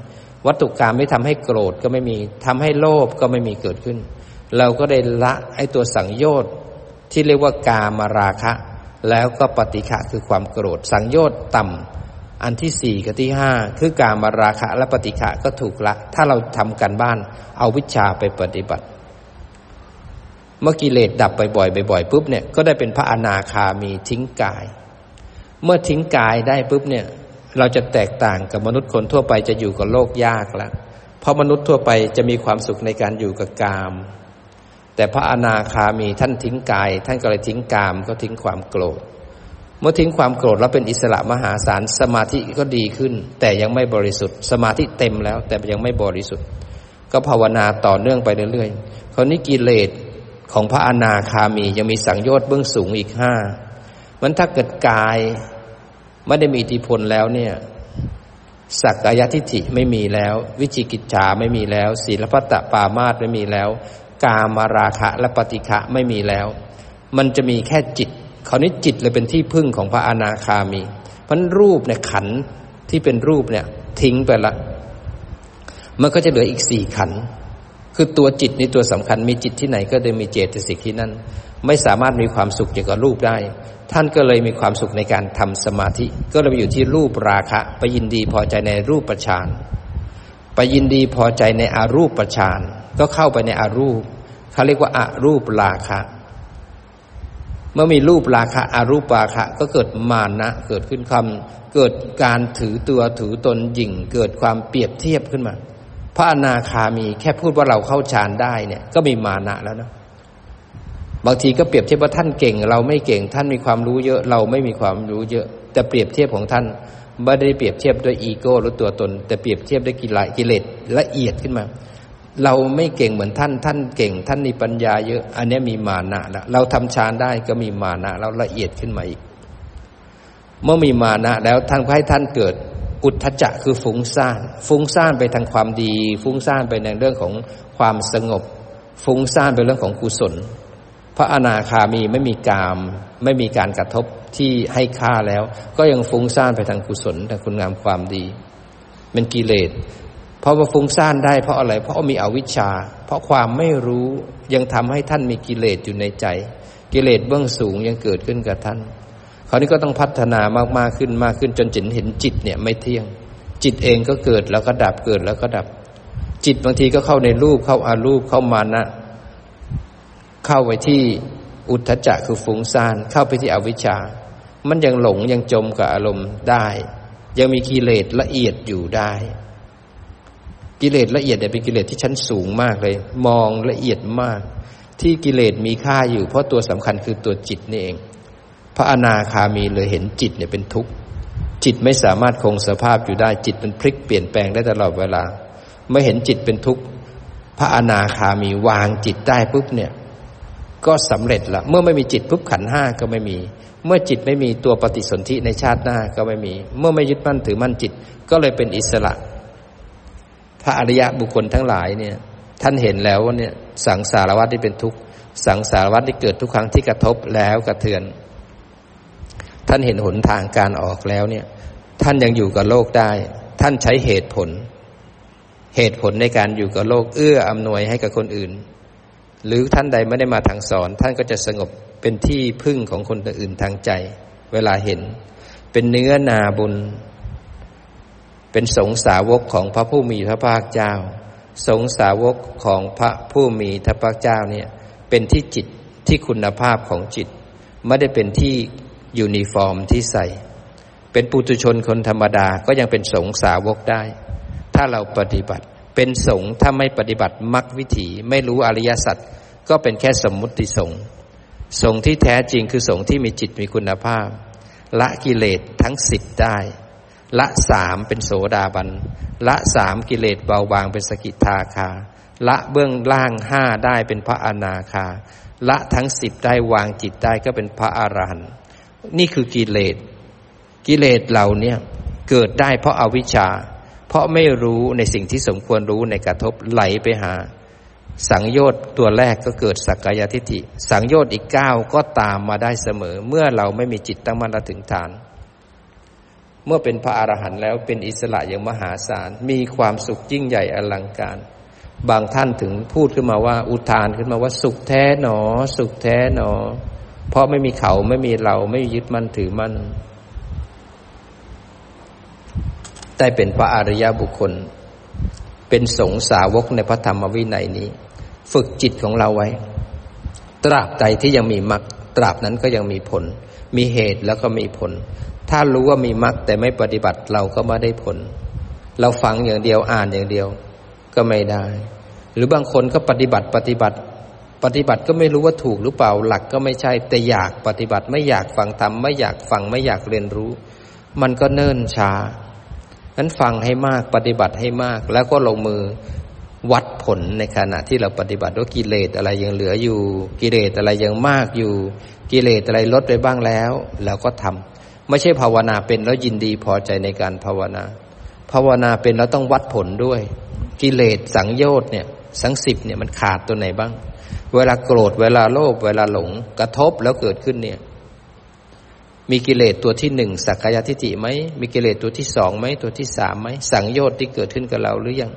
วัตถุกรรมไม่ทำให้โกรธก็ไม่มีทำให้โลภก็ไม่มีเกิดขึ้น เราก็ได้ละไอ้ตัวสังโยชน์ที่เรียกว่ากามาราคะ แล้วก็ปฏิฆะคือความโกรธ สังโยชน์ต่ำอันที่สี่กับที่ห้าคือกามาราคะและปฏิฆะก็ถูกละ ถ้าเราทำกันบ้าน เอาวิชาไปปฏิบัติ เมื่อกิเลสดับบ่อยๆบ่อยๆปุ๊บเนี่ยก็ได้เป็นพระอนาคามีทิ้งกาย เมื่อทิ้งกายได้ปุ๊บเนี่ย เราจะแตกต่างกับมนุษย์คนทั่วไปจะอยู่กับโลกยากแล้วเพราะมนุษย์ทั่วไปจะมีความสุขในการอยู่กับกาม แต่พระอนาคามีท่านทิ้งกาย ท่านก็เลยทิ้งกามก็ทิ้งความโกรธ เมื่อทิ้งความโกรธแล้วเป็นอิสระมหาศาลสมาธิก็ดีขึ้น แต่ยังไม่บริสุทธิ์ สมาธิเต็มแล้ว แต่ยังไม่บริสุทธิ์ ก็ภาวนาต่อเนื่องไปเรื่อยๆคราวนี้กิเลสของพระอนาคามียังมีสังโยชน์เบื้องสูงอีกห้ามันถ้าเกิดกาย ไม่ได้มีอิทธิพลแล้วเนี่ยสักกายทิฏฐิไม่มีแล้ว วิจิกิจฉาไม่มีแล้ว ศีลพัตตปามาตไม่มีแล้ว กามาราคะและปฏิฆะไม่มีแล้ว มันจะมีแค่จิตคราวนี้จิตเลยเป็นที่พึ่งของพระอนาคามีเพราะรูปเนี่ยขันที่เป็นรูปเนี่ยทิ้งไปละ มันก็จะเหลืออีกสี่ขันคือตัวจิตนี่ตัวสำคัญมีจิตที่ไหนก็จะมีเจตสิกที่นั่น ไม่สามารถมีความสุขอย่างกับรูปได้ ท่านก็เลยมีความสุขในการทำสมาธิ ก็เลยไปอยู่ที่รูปราคะ ไปยินดีพอใจในรูปประชานไปยินดีพอใจในอารูปประชานก็เข้าไปในอารูปเขาเรียกว่าอารูปราคะ เมื่อมีรูปราคะอารูปราคะ ก็เกิดมานะเกิดขึ้นคำเกิดการถือตัวถือตนหยิ่ง เกิดความเปรียบเทียบขึ้นมาพระอนาคามีแค่พูดว่าเราเข้าฌานได้เนี่ยก็มีมานะแล้วนะ บางทีก็เปรียบเทียบว่าท่านเก่ง เราไม่เก่งท่านมีความรู้เยอะ เราไม่มีความรู้เยอะ แต่เปรียบเทียบของท่านไม่ได้เปรียบเทียบด้วยอีโก้หรือตัวตน แต่เปรียบเทียบด้วยกิเลสกิเลสละเอียดขึ้นมา เราไม่เก่งเหมือนท่าน ท่านเก่ง ท่านมีปัญญาเยอะ อันนี้มีมานะแล้วเราทำฌานได้ก็มีมานะเราละเอียดขึ้นมาอีก เมื่อมีมานะแล้วท่างให้ท่านเกิดอุทธจะคือฟุ้งซ่าน ฟุ้งซ่านไปทางความดี ฟุ้งซ่านไปในเรื่องของความสงบ ฟุ้งซ่านไปเรื่องของกุศล พระอนาคามีไม่มีกาม ไม่มีการกระทบที่ให้ค่าแล้ว ก็ยังฟุ้งซ่านไปทางกุศลทางคุณงามความดีเป็นกิเลสเพราะว่าฟุ้งซ่านได้เพราะอะไร เพราะมีอวิชชา เพราะความไม่รู้ยังทำให้ท่านมีกิเลสอยู่ในใจ กิเลสเบื้องสูงยังเกิดขึ้นกับท่าน คราวนี้ก็ต้องพัฒนามากมากขึ้นมากขึ้นจนจิตเห็นจิตเนี่ยไม่เที่ยง จิตเองก็เกิดแล้วก็ดับเกิดแล้วก็ดับ จิตบางทีก็เข้าในรูปเข้าอารูปเข้ามานะ เข้าไปที่อุทธจักคือฟุ้งซ่านเข้าไปที่อวิชชา มันยังหลงยังจมกับอารมณ์ได้ ยังมีกิเลสละเอียดอยู่ได้ กิเลสละเอียดเนี่ยเป็นกิเลสที่ชั้นสูงมากเลย มองละเอียดมาก ที่กิเลสมีค่าอยู่ เพราะตัวสำคัญคือตัวจิตนี่เอง พระอนาคามีเลยเห็นจิตเนี่ยเป็นทุกข์จิตไม่สามารถคงสภาพอยู่ได้จิตมันพลิกเปลี่ยนแปลงได้ตลอดเวลาเมื่อเห็นจิตเป็นทุกข์พระอนาคามีวางจิตได้ปุ๊บเนี่ย ก็สำเร็จละเมื่อไม่มีจิตปุ๊บขันห้าก็ไม่มี เมื่อจิตไม่มีตัวปฏิสนธิในชาติหน้าก็ไม่มี เมื่อไม่ยึดมั่นถือมั่นจิตก็เลยเป็นอิสระ พระอริยะบุคคลทั้งหลายเนี่ย ท่านเห็นแล้วว่าเนี่ยสังสารวัฏที่เป็นทุกข์สังสารวัฏที่เกิดทุกครั้งที่กระทบแล้วกระเทือน ท่านเห็นหนทางการออกแล้วเนี่ย ท่านยังอยู่กับโลกได้ ท่านใช้เหตุผล เหตุผลในการอยู่กับโลกเอื้ออำนวยให้กับคนอื่น หรือท่านใดไม่ได้มาทางสอน ท่านก็จะสงบเป็นที่พึ่งของคนอื่นทางใจ เวลาเห็น เป็นเนื้อนาบุญ เป็นสงสาวกของพระผู้มีพระภาคเจ้า สงฆ์สาวกของพระผู้มีพระภาคเจ้าเนี่ยเป็นที่จิตที่คุณภาพของจิต ไม่ได้เป็นที่ยูนิฟอร์มที่ใส่ เป็นปุถุชนคนธรรมดาก็ยังเป็นสงฆ์สาวกได้ ถ้าเราปฏิบัติ เป็นสงฆ์ถ้าไม่ปฏิบัติมรรควิถีไม่รู้อริยสัจก็เป็นแค่สมมุติสงฆ์สงฆ์ที่แท้จริงคือสงฆ์ที่มีจิตมีคุณภาพ ละกิเลสทั้งสิบได้ ละสามเป็นโสดาบัน ละสามกิเลสเบาบางเป็นสกิทาคา ละเบื้องล่างห้าได้เป็นพระอนาคา ละทั้งสิบได้วางจิตได้ก็เป็นพระอรหันต์นี่คือกิเลสกิเลสเหล่านี้เกิดได้เพราะอาวิชชา เพราะไม่รู้ในสิ่งที่สมควรรู้ในกระทบไหลไปหา สังโยชน์ตัวแรกก็เกิดสักกายทิฏฐิ สังโยชน์อีกเก้าก็ตามมาได้เสมอ เมื่อเราไม่มีจิตตั้งมั่นถึงฐาน เมื่อเป็นพระอรหันต์แล้วเป็นอิสระอย่างมหาศาลมีความสุขยิ่งใหญ่อลังการ บางท่านถึงพูดขึ้นมาว่า อุทานขึ้นมาว่าสุขแท้หนอ สุขแท้หนอ เพราะไม่มีเขาไม่มีเราไม่ยึดมั่นถือมั่น ได้เป็นพระอริยบุคคล เป็นสงสาวกในพระธรรมวินัยนี้ ฝึกจิตของเราไว้ ตราบใดที่ยังมีมรรคตราบนั้นก็ยังมีผล มีเหตุแล้วก็มีผล ถ้ารู้ว่ามีมรรคแต่ไม่ปฏิบัติเราก็ไม่ได้ผล เราฟังอย่างเดียวอ่านอย่างเดียว ก็ไม่ได้ หรือบางคนก็ปฏิบัติปฏิบัติ ปฏิบัติก็ไม่รู้ว่าถูกหรือเปล่าหลักก็ไม่ใช่แต่อยากปฏิบัติไม่อยากฟังธรรมไม่อยากฟังไม่อยากเรียนรู้ มันก็เนิ่นช้า นั้นฟังให้มากปฏิบัติให้มาก แล้วก็ลงมือวัดผลในขณะที่เราปฏิบัติว่ากิเลสอะไรยังเหลืออยู่ กิเลสอะไรยังมากอยู่ กิเลสอะไรลดไปบ้างแล้วเราก็ทำไม่ใช่ภาวนาเป็นแล้วยินดีพอใจในการภาวนา ภาวนาเป็นแล้วต้องวัดผลด้วย กิเลสสังโยชน์เนี่ยสังสิบเนี่ยมันขาดตัวไหนบ้าง เวลาโกรธเวลาโลภเวลาหลงกระทบแล้วเกิดขึ้นเนี่ย มีกิเลสตัวที่หนึ่งสักกายทิฏฐิไหมมีกิเลสตัวที่สองไหมตัวที่สามไหมสังโยชน์ที่เกิดขึ้นกับเราหรือยัง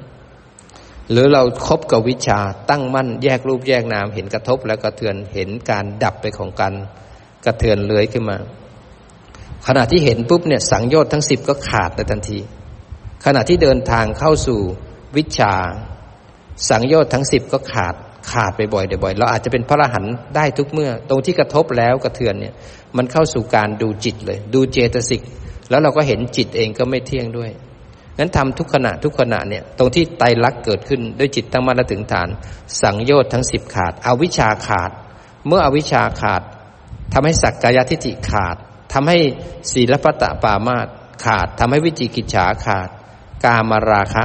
หรือเราครบกับวิชาตั้งมั่นแยกรูปแยกนามเห็นกระทบแล้วกระเทือนเห็นการดับไปของกันกระเทือนเลื้อยขึ้นมา ขณะที่เห็นปุ๊บเนี่ยสังโยชน์ทั้งสิบก็ขาดในทันที ขณะที่เดินทางเข้าสู่วิชา สังโยชน์ทั้งสิบก็ขาด ขาดไปบ่อยๆบ่อยเราอาจจะเป็นพระอรหันต์ได้ทุกเมื่อ ตรงที่กระทบแล้วกระเทือนเนี่ย มันเข้าสู่การดูจิตเลย ดูเจตสิก แล้วเราก็เห็นจิตเองก็ไม่เที่ยงด้วยงั้นทำทุกขณะทุกขณะเนี่ย ตรงที่ไตรลักษณ์เกิดขึ้นด้วยจิตตั้งมั่นถึงฐาน สังโยชน์ทั้งสิบขาดเอาวิชาขาด เมื่ออวิชาขาดทำให้สักกายทิฏฐิขาดทำให้ศีลปตตปามาตขาดทำให้วิจิกิจฉาขาด กามราคะ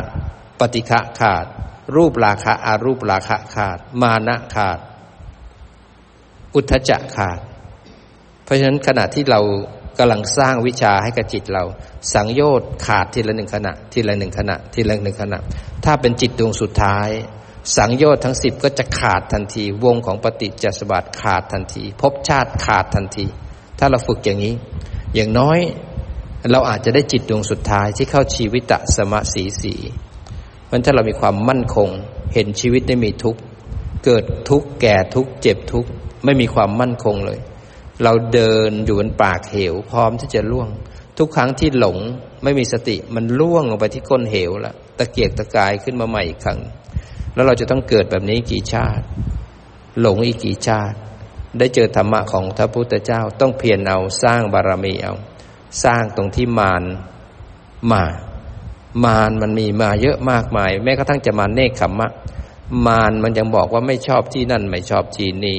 ปฏิฆะขาด รูปราคะอารูปราคะขาด มานะขาด อุทธจะขาด เพราะฉะนั้นขณะที่เรากำลังสร้างวิชาให้กับจิตเรา สังโยชน์ขาดทีละหนึ่งขณะ ทีละหนึ่งขณะ ทีละหนึ่งขณะ ถ้าเป็นจิตดวงสุดท้าย สังโยชน์ทั้งสิบก็จะขาดทันที วงของปฏิจจสมบัติขาดทันทีภพชาติขาดทันที ถ้าเราฝึกอย่างนี้ อย่างน้อยเราอาจจะได้จิตดวงสุดท้ายที่เข้าชีวิตะสมะสีสี มันถ้าเรามีความมั่นคง เห็นชีวิตได้มีทุกข์เกิดทุกข์แก่ทุกข์เจ็บทุกข์ไม่มีความมั่นคงเลย เราเดินอยู่บนปากเหว พร้อมที่จะล่วง ทุกครั้งที่หลงไม่มีสติมันล่วงลงไปที่ก้นเหวล้วตะเกียกตะกายขึ้นมาใหม่อีกครั้ง แล้วเราจะต้องเกิดแบบนี้กี่ชาติ หลงอีกกี่ชาติ ได้เจอธรรมะของพระพุทธเจ้าต้องเพียรเอาสร้างบารมีเอา สร้างตรงที่มารมา มารมันมีมาเยอะมากมาย แม้กระทั่งจะมาเนคขมมะ มารมันยังบอกว่าไม่ชอบที่นั่น ไม่ชอบที่นี่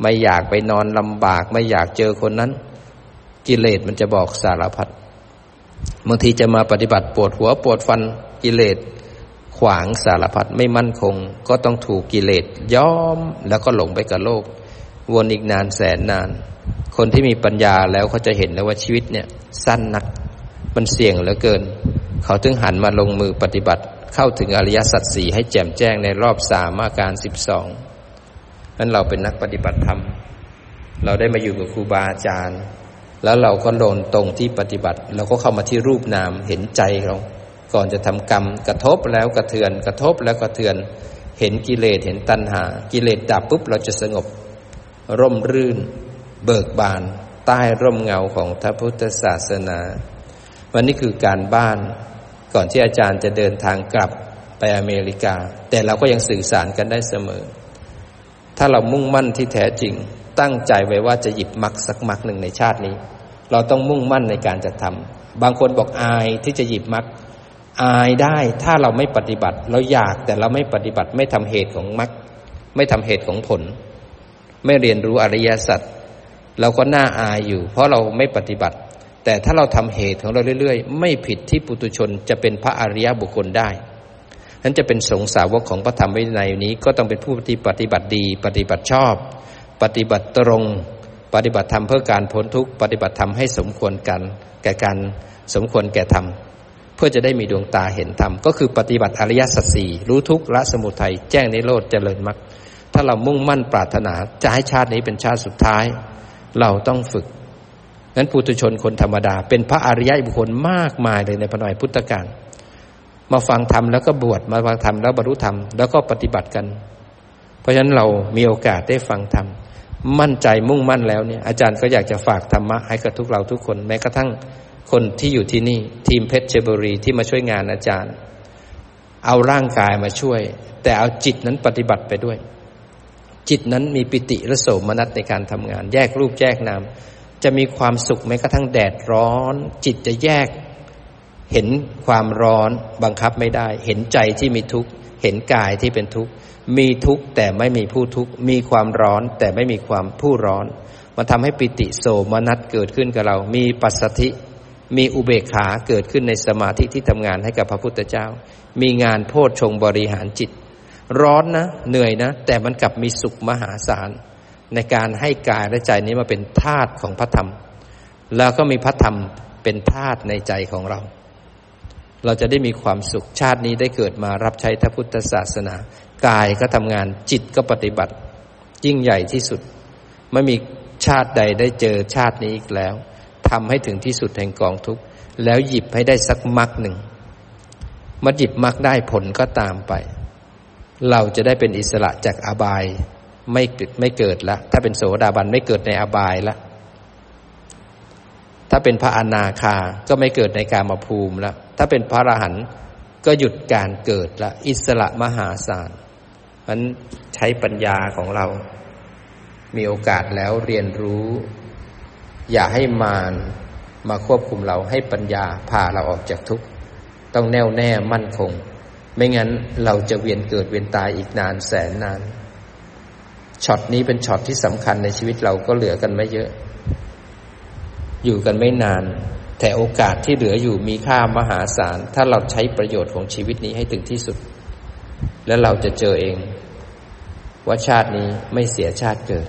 ไม่อยากไปนอนลำบาก ไม่อยากเจอคนนั้น กิเลสมันจะบอกสารพัดบางทีจะมาปฏิบัติปวดหัวปวดฟันกิเลสขวางสารพัดไม่มั่นคง ก็ต้องถูกกิเลสย้อมแล้วก็หลงไปกับโลก วนอีกนานแสนนาน คนที่มีปัญญาแล้วเขาจะเห็นแล้วว่าชีวิตเนี่ย สั้นนัก มันเสี่ยงเหลือเกิน เขาถึงหันมาลงมือปฏิบัติ เข้าถึงอริยสัจสี่ให้แจ่มแจ้งในรอบสามอาการสิบสองนั้นเราเป็นนักปฏิบัติธรรม เราได้มาอยู่กับครูบาอาจารย์ แล้วเราก็โลนตรงที่ปฏิบัติ เราก็เข้ามาที่รูปนามเห็นใจเราก่อนจะทำกรรม กระทบแล้วกระเทือน กระทบแล้วกระเทือน เห็นกิเลสเห็นตัณหา กิเลสดับปุ๊บเราจะสงบ ร่มรื่น เบิกบาน ใต้ร่มเงาของพระพุทธศาสนา วันนี้คือการบ้าน ก่อนที่อาจารย์จะเดินทางกลับไปอเมริกา แต่เราก็ยังสื่อสารกันได้เสมอ ถ้าเรามุ่งมั่นที่แท้จริง ตั้งใจไว้ว่าจะหยิบมักสักมักหนึ่งในชาตินี้ เราต้องมุ่งมั่นในการจะทำบางคนบอกอายที่จะหยิบมักอายได้ถ้าเราไม่ปฏิบัติ เราอยากแต่เราไม่ปฏิบัติไม่ทำเหตุของมรรคไม่ทำเหตุของผล ไม่เรียนรู้อริยสัจเราก็น่าอายอยู่ เพราะเราไม่ปฏิบัติ แต่ถ้าเราทำเหตุของเราเรื่อย ๆ ไม่ผิดที่ปุตุชนจะเป็นพระอริยบุคคลได้นั้นจะเป็นสงสาวกของพระธรรมวินัยนี้ ก็ต้องเป็นผู้ปฏิบัติดี ปฏิบัติชอบ ปฏิบัติตรง ปฏิบัติธรรมเพื่อการพ้นทุกข์ปฏิบัติธรรมให้สมควรกัน แก่การสมควรแก่ธรรมเพื่อจะได้มีดวงตาเห็นธรรมก็คือปฏิบัติอริยสัจสี่รู้ทุกข์ละสมุทัยแจ้งในโลดเจริญมรรคถ้าเรามุ่งมั่นปรารถนาจะให้ชาตินี้เป็นชาติสุดท้าย เราต้องฝึก นั้นปุถุชนคนธรรมดา เป็นพระอริยบุคคลมากมายเลยในพระนอยพุทธการมาฟังธรรมแล้วก็บวชมาฟังธรรมแล้วบรรลุธรรมแล้วก็ปฏิบัติกัน เพราะฉะนั้นเรามีโอกาสได้ฟังธรรมมั่นใจมุ่งมั่นแล้วเนี่ยอาจารย์ก็อยากจะฝากธรรมะให้กับทุกเราทุกคนแม้กระทั่งคนที่อยู่ที่นี่ ทีมเพชรเชบุรีที่มาช่วยงานอาจารย์ เอาร่างกายมาช่วย แต่เอาจิตนั้นปฏิบัติไปด้วย จิตนั้นมีปิติและโสมนัสในการทำงาน แยกรูปแยกนาม จะมีความสุขแม้กระทั่งแดดร้อน จิตจะแยก เห็นความร้อนบังคับไม่ได้ เห็นใจที่มีทุกข์ เห็นกายที่เป็นทุกข์ มีทุกข์แต่ไม่มีผู้ทุกข์ มีความร้อนแต่ไม่มีความผู้ร้อนมาทำให้ปิติโสมนัสเกิดขึ้นกับเรา มีปัสสธิ มีอุเบกขาเกิดขึ้นในสมาธิที่ทำงานให้กับพระพุทธเจ้า มีงานโพชฌงบริหารจิต ร้อนนะ เหนื่อยนะ แต่มันกลับมีสุขมหาศาล ในการให้กายและใจนี้มาเป็นธาตุของพระธรรม แล้วก็มีพระธรรมเป็นธาตุในใจของเรา เราจะได้มีความสุขชาตินี้ได้เกิดมารับใช้พระพุทธศาสนา กายก็ทำงานจิตก็ปฏิบัติ ยิ่งใหญ่ที่สุด ไม่มีชาติใดได้เจอชาตินี้อีกแล้วทำให้ถึงที่สุดแห่งกองทุกข์แล้วหยิบให้ได้สักมักหนึ่งมาหยิบมักได้ผลก็ตามไป เราจะได้เป็นอิสระจากอบาย ไม่เกิดไม่เกิดละถ้าเป็นโสดาบันไม่เกิดในอบายละถ้าเป็นพระอนาคาก็ไม่เกิดในกามภูมิละถ้าเป็นพระอรหันต์ก็หยุดการเกิดละอิสระมหาศาลมันใช้ปัญญาของเรา มีโอกาสแล้วเรียนรู้ อย่าให้มารมาควบคุมเราให้ปัญญาพาเราออกจากทุกข์ต้องแน่วแน่มั่นคง ไม่งั้นเราจะเวียนเกิดเวียนตายอีกนานแสนนาน ช็อตนี้เป็นช็อตที่สำคัญในชีวิตเราก็เหลือกันไม่เยอะ อยู่กันไม่นาน แต่โอกาสที่เหลืออยู่มีค่ามหาศาล ถ้าเราใช้ประโยชน์ของชีวิตนี้ให้ถึงที่สุด แล้วเราจะเจอเอง ว่าชาตินี้ไม่เสียชาติเกิด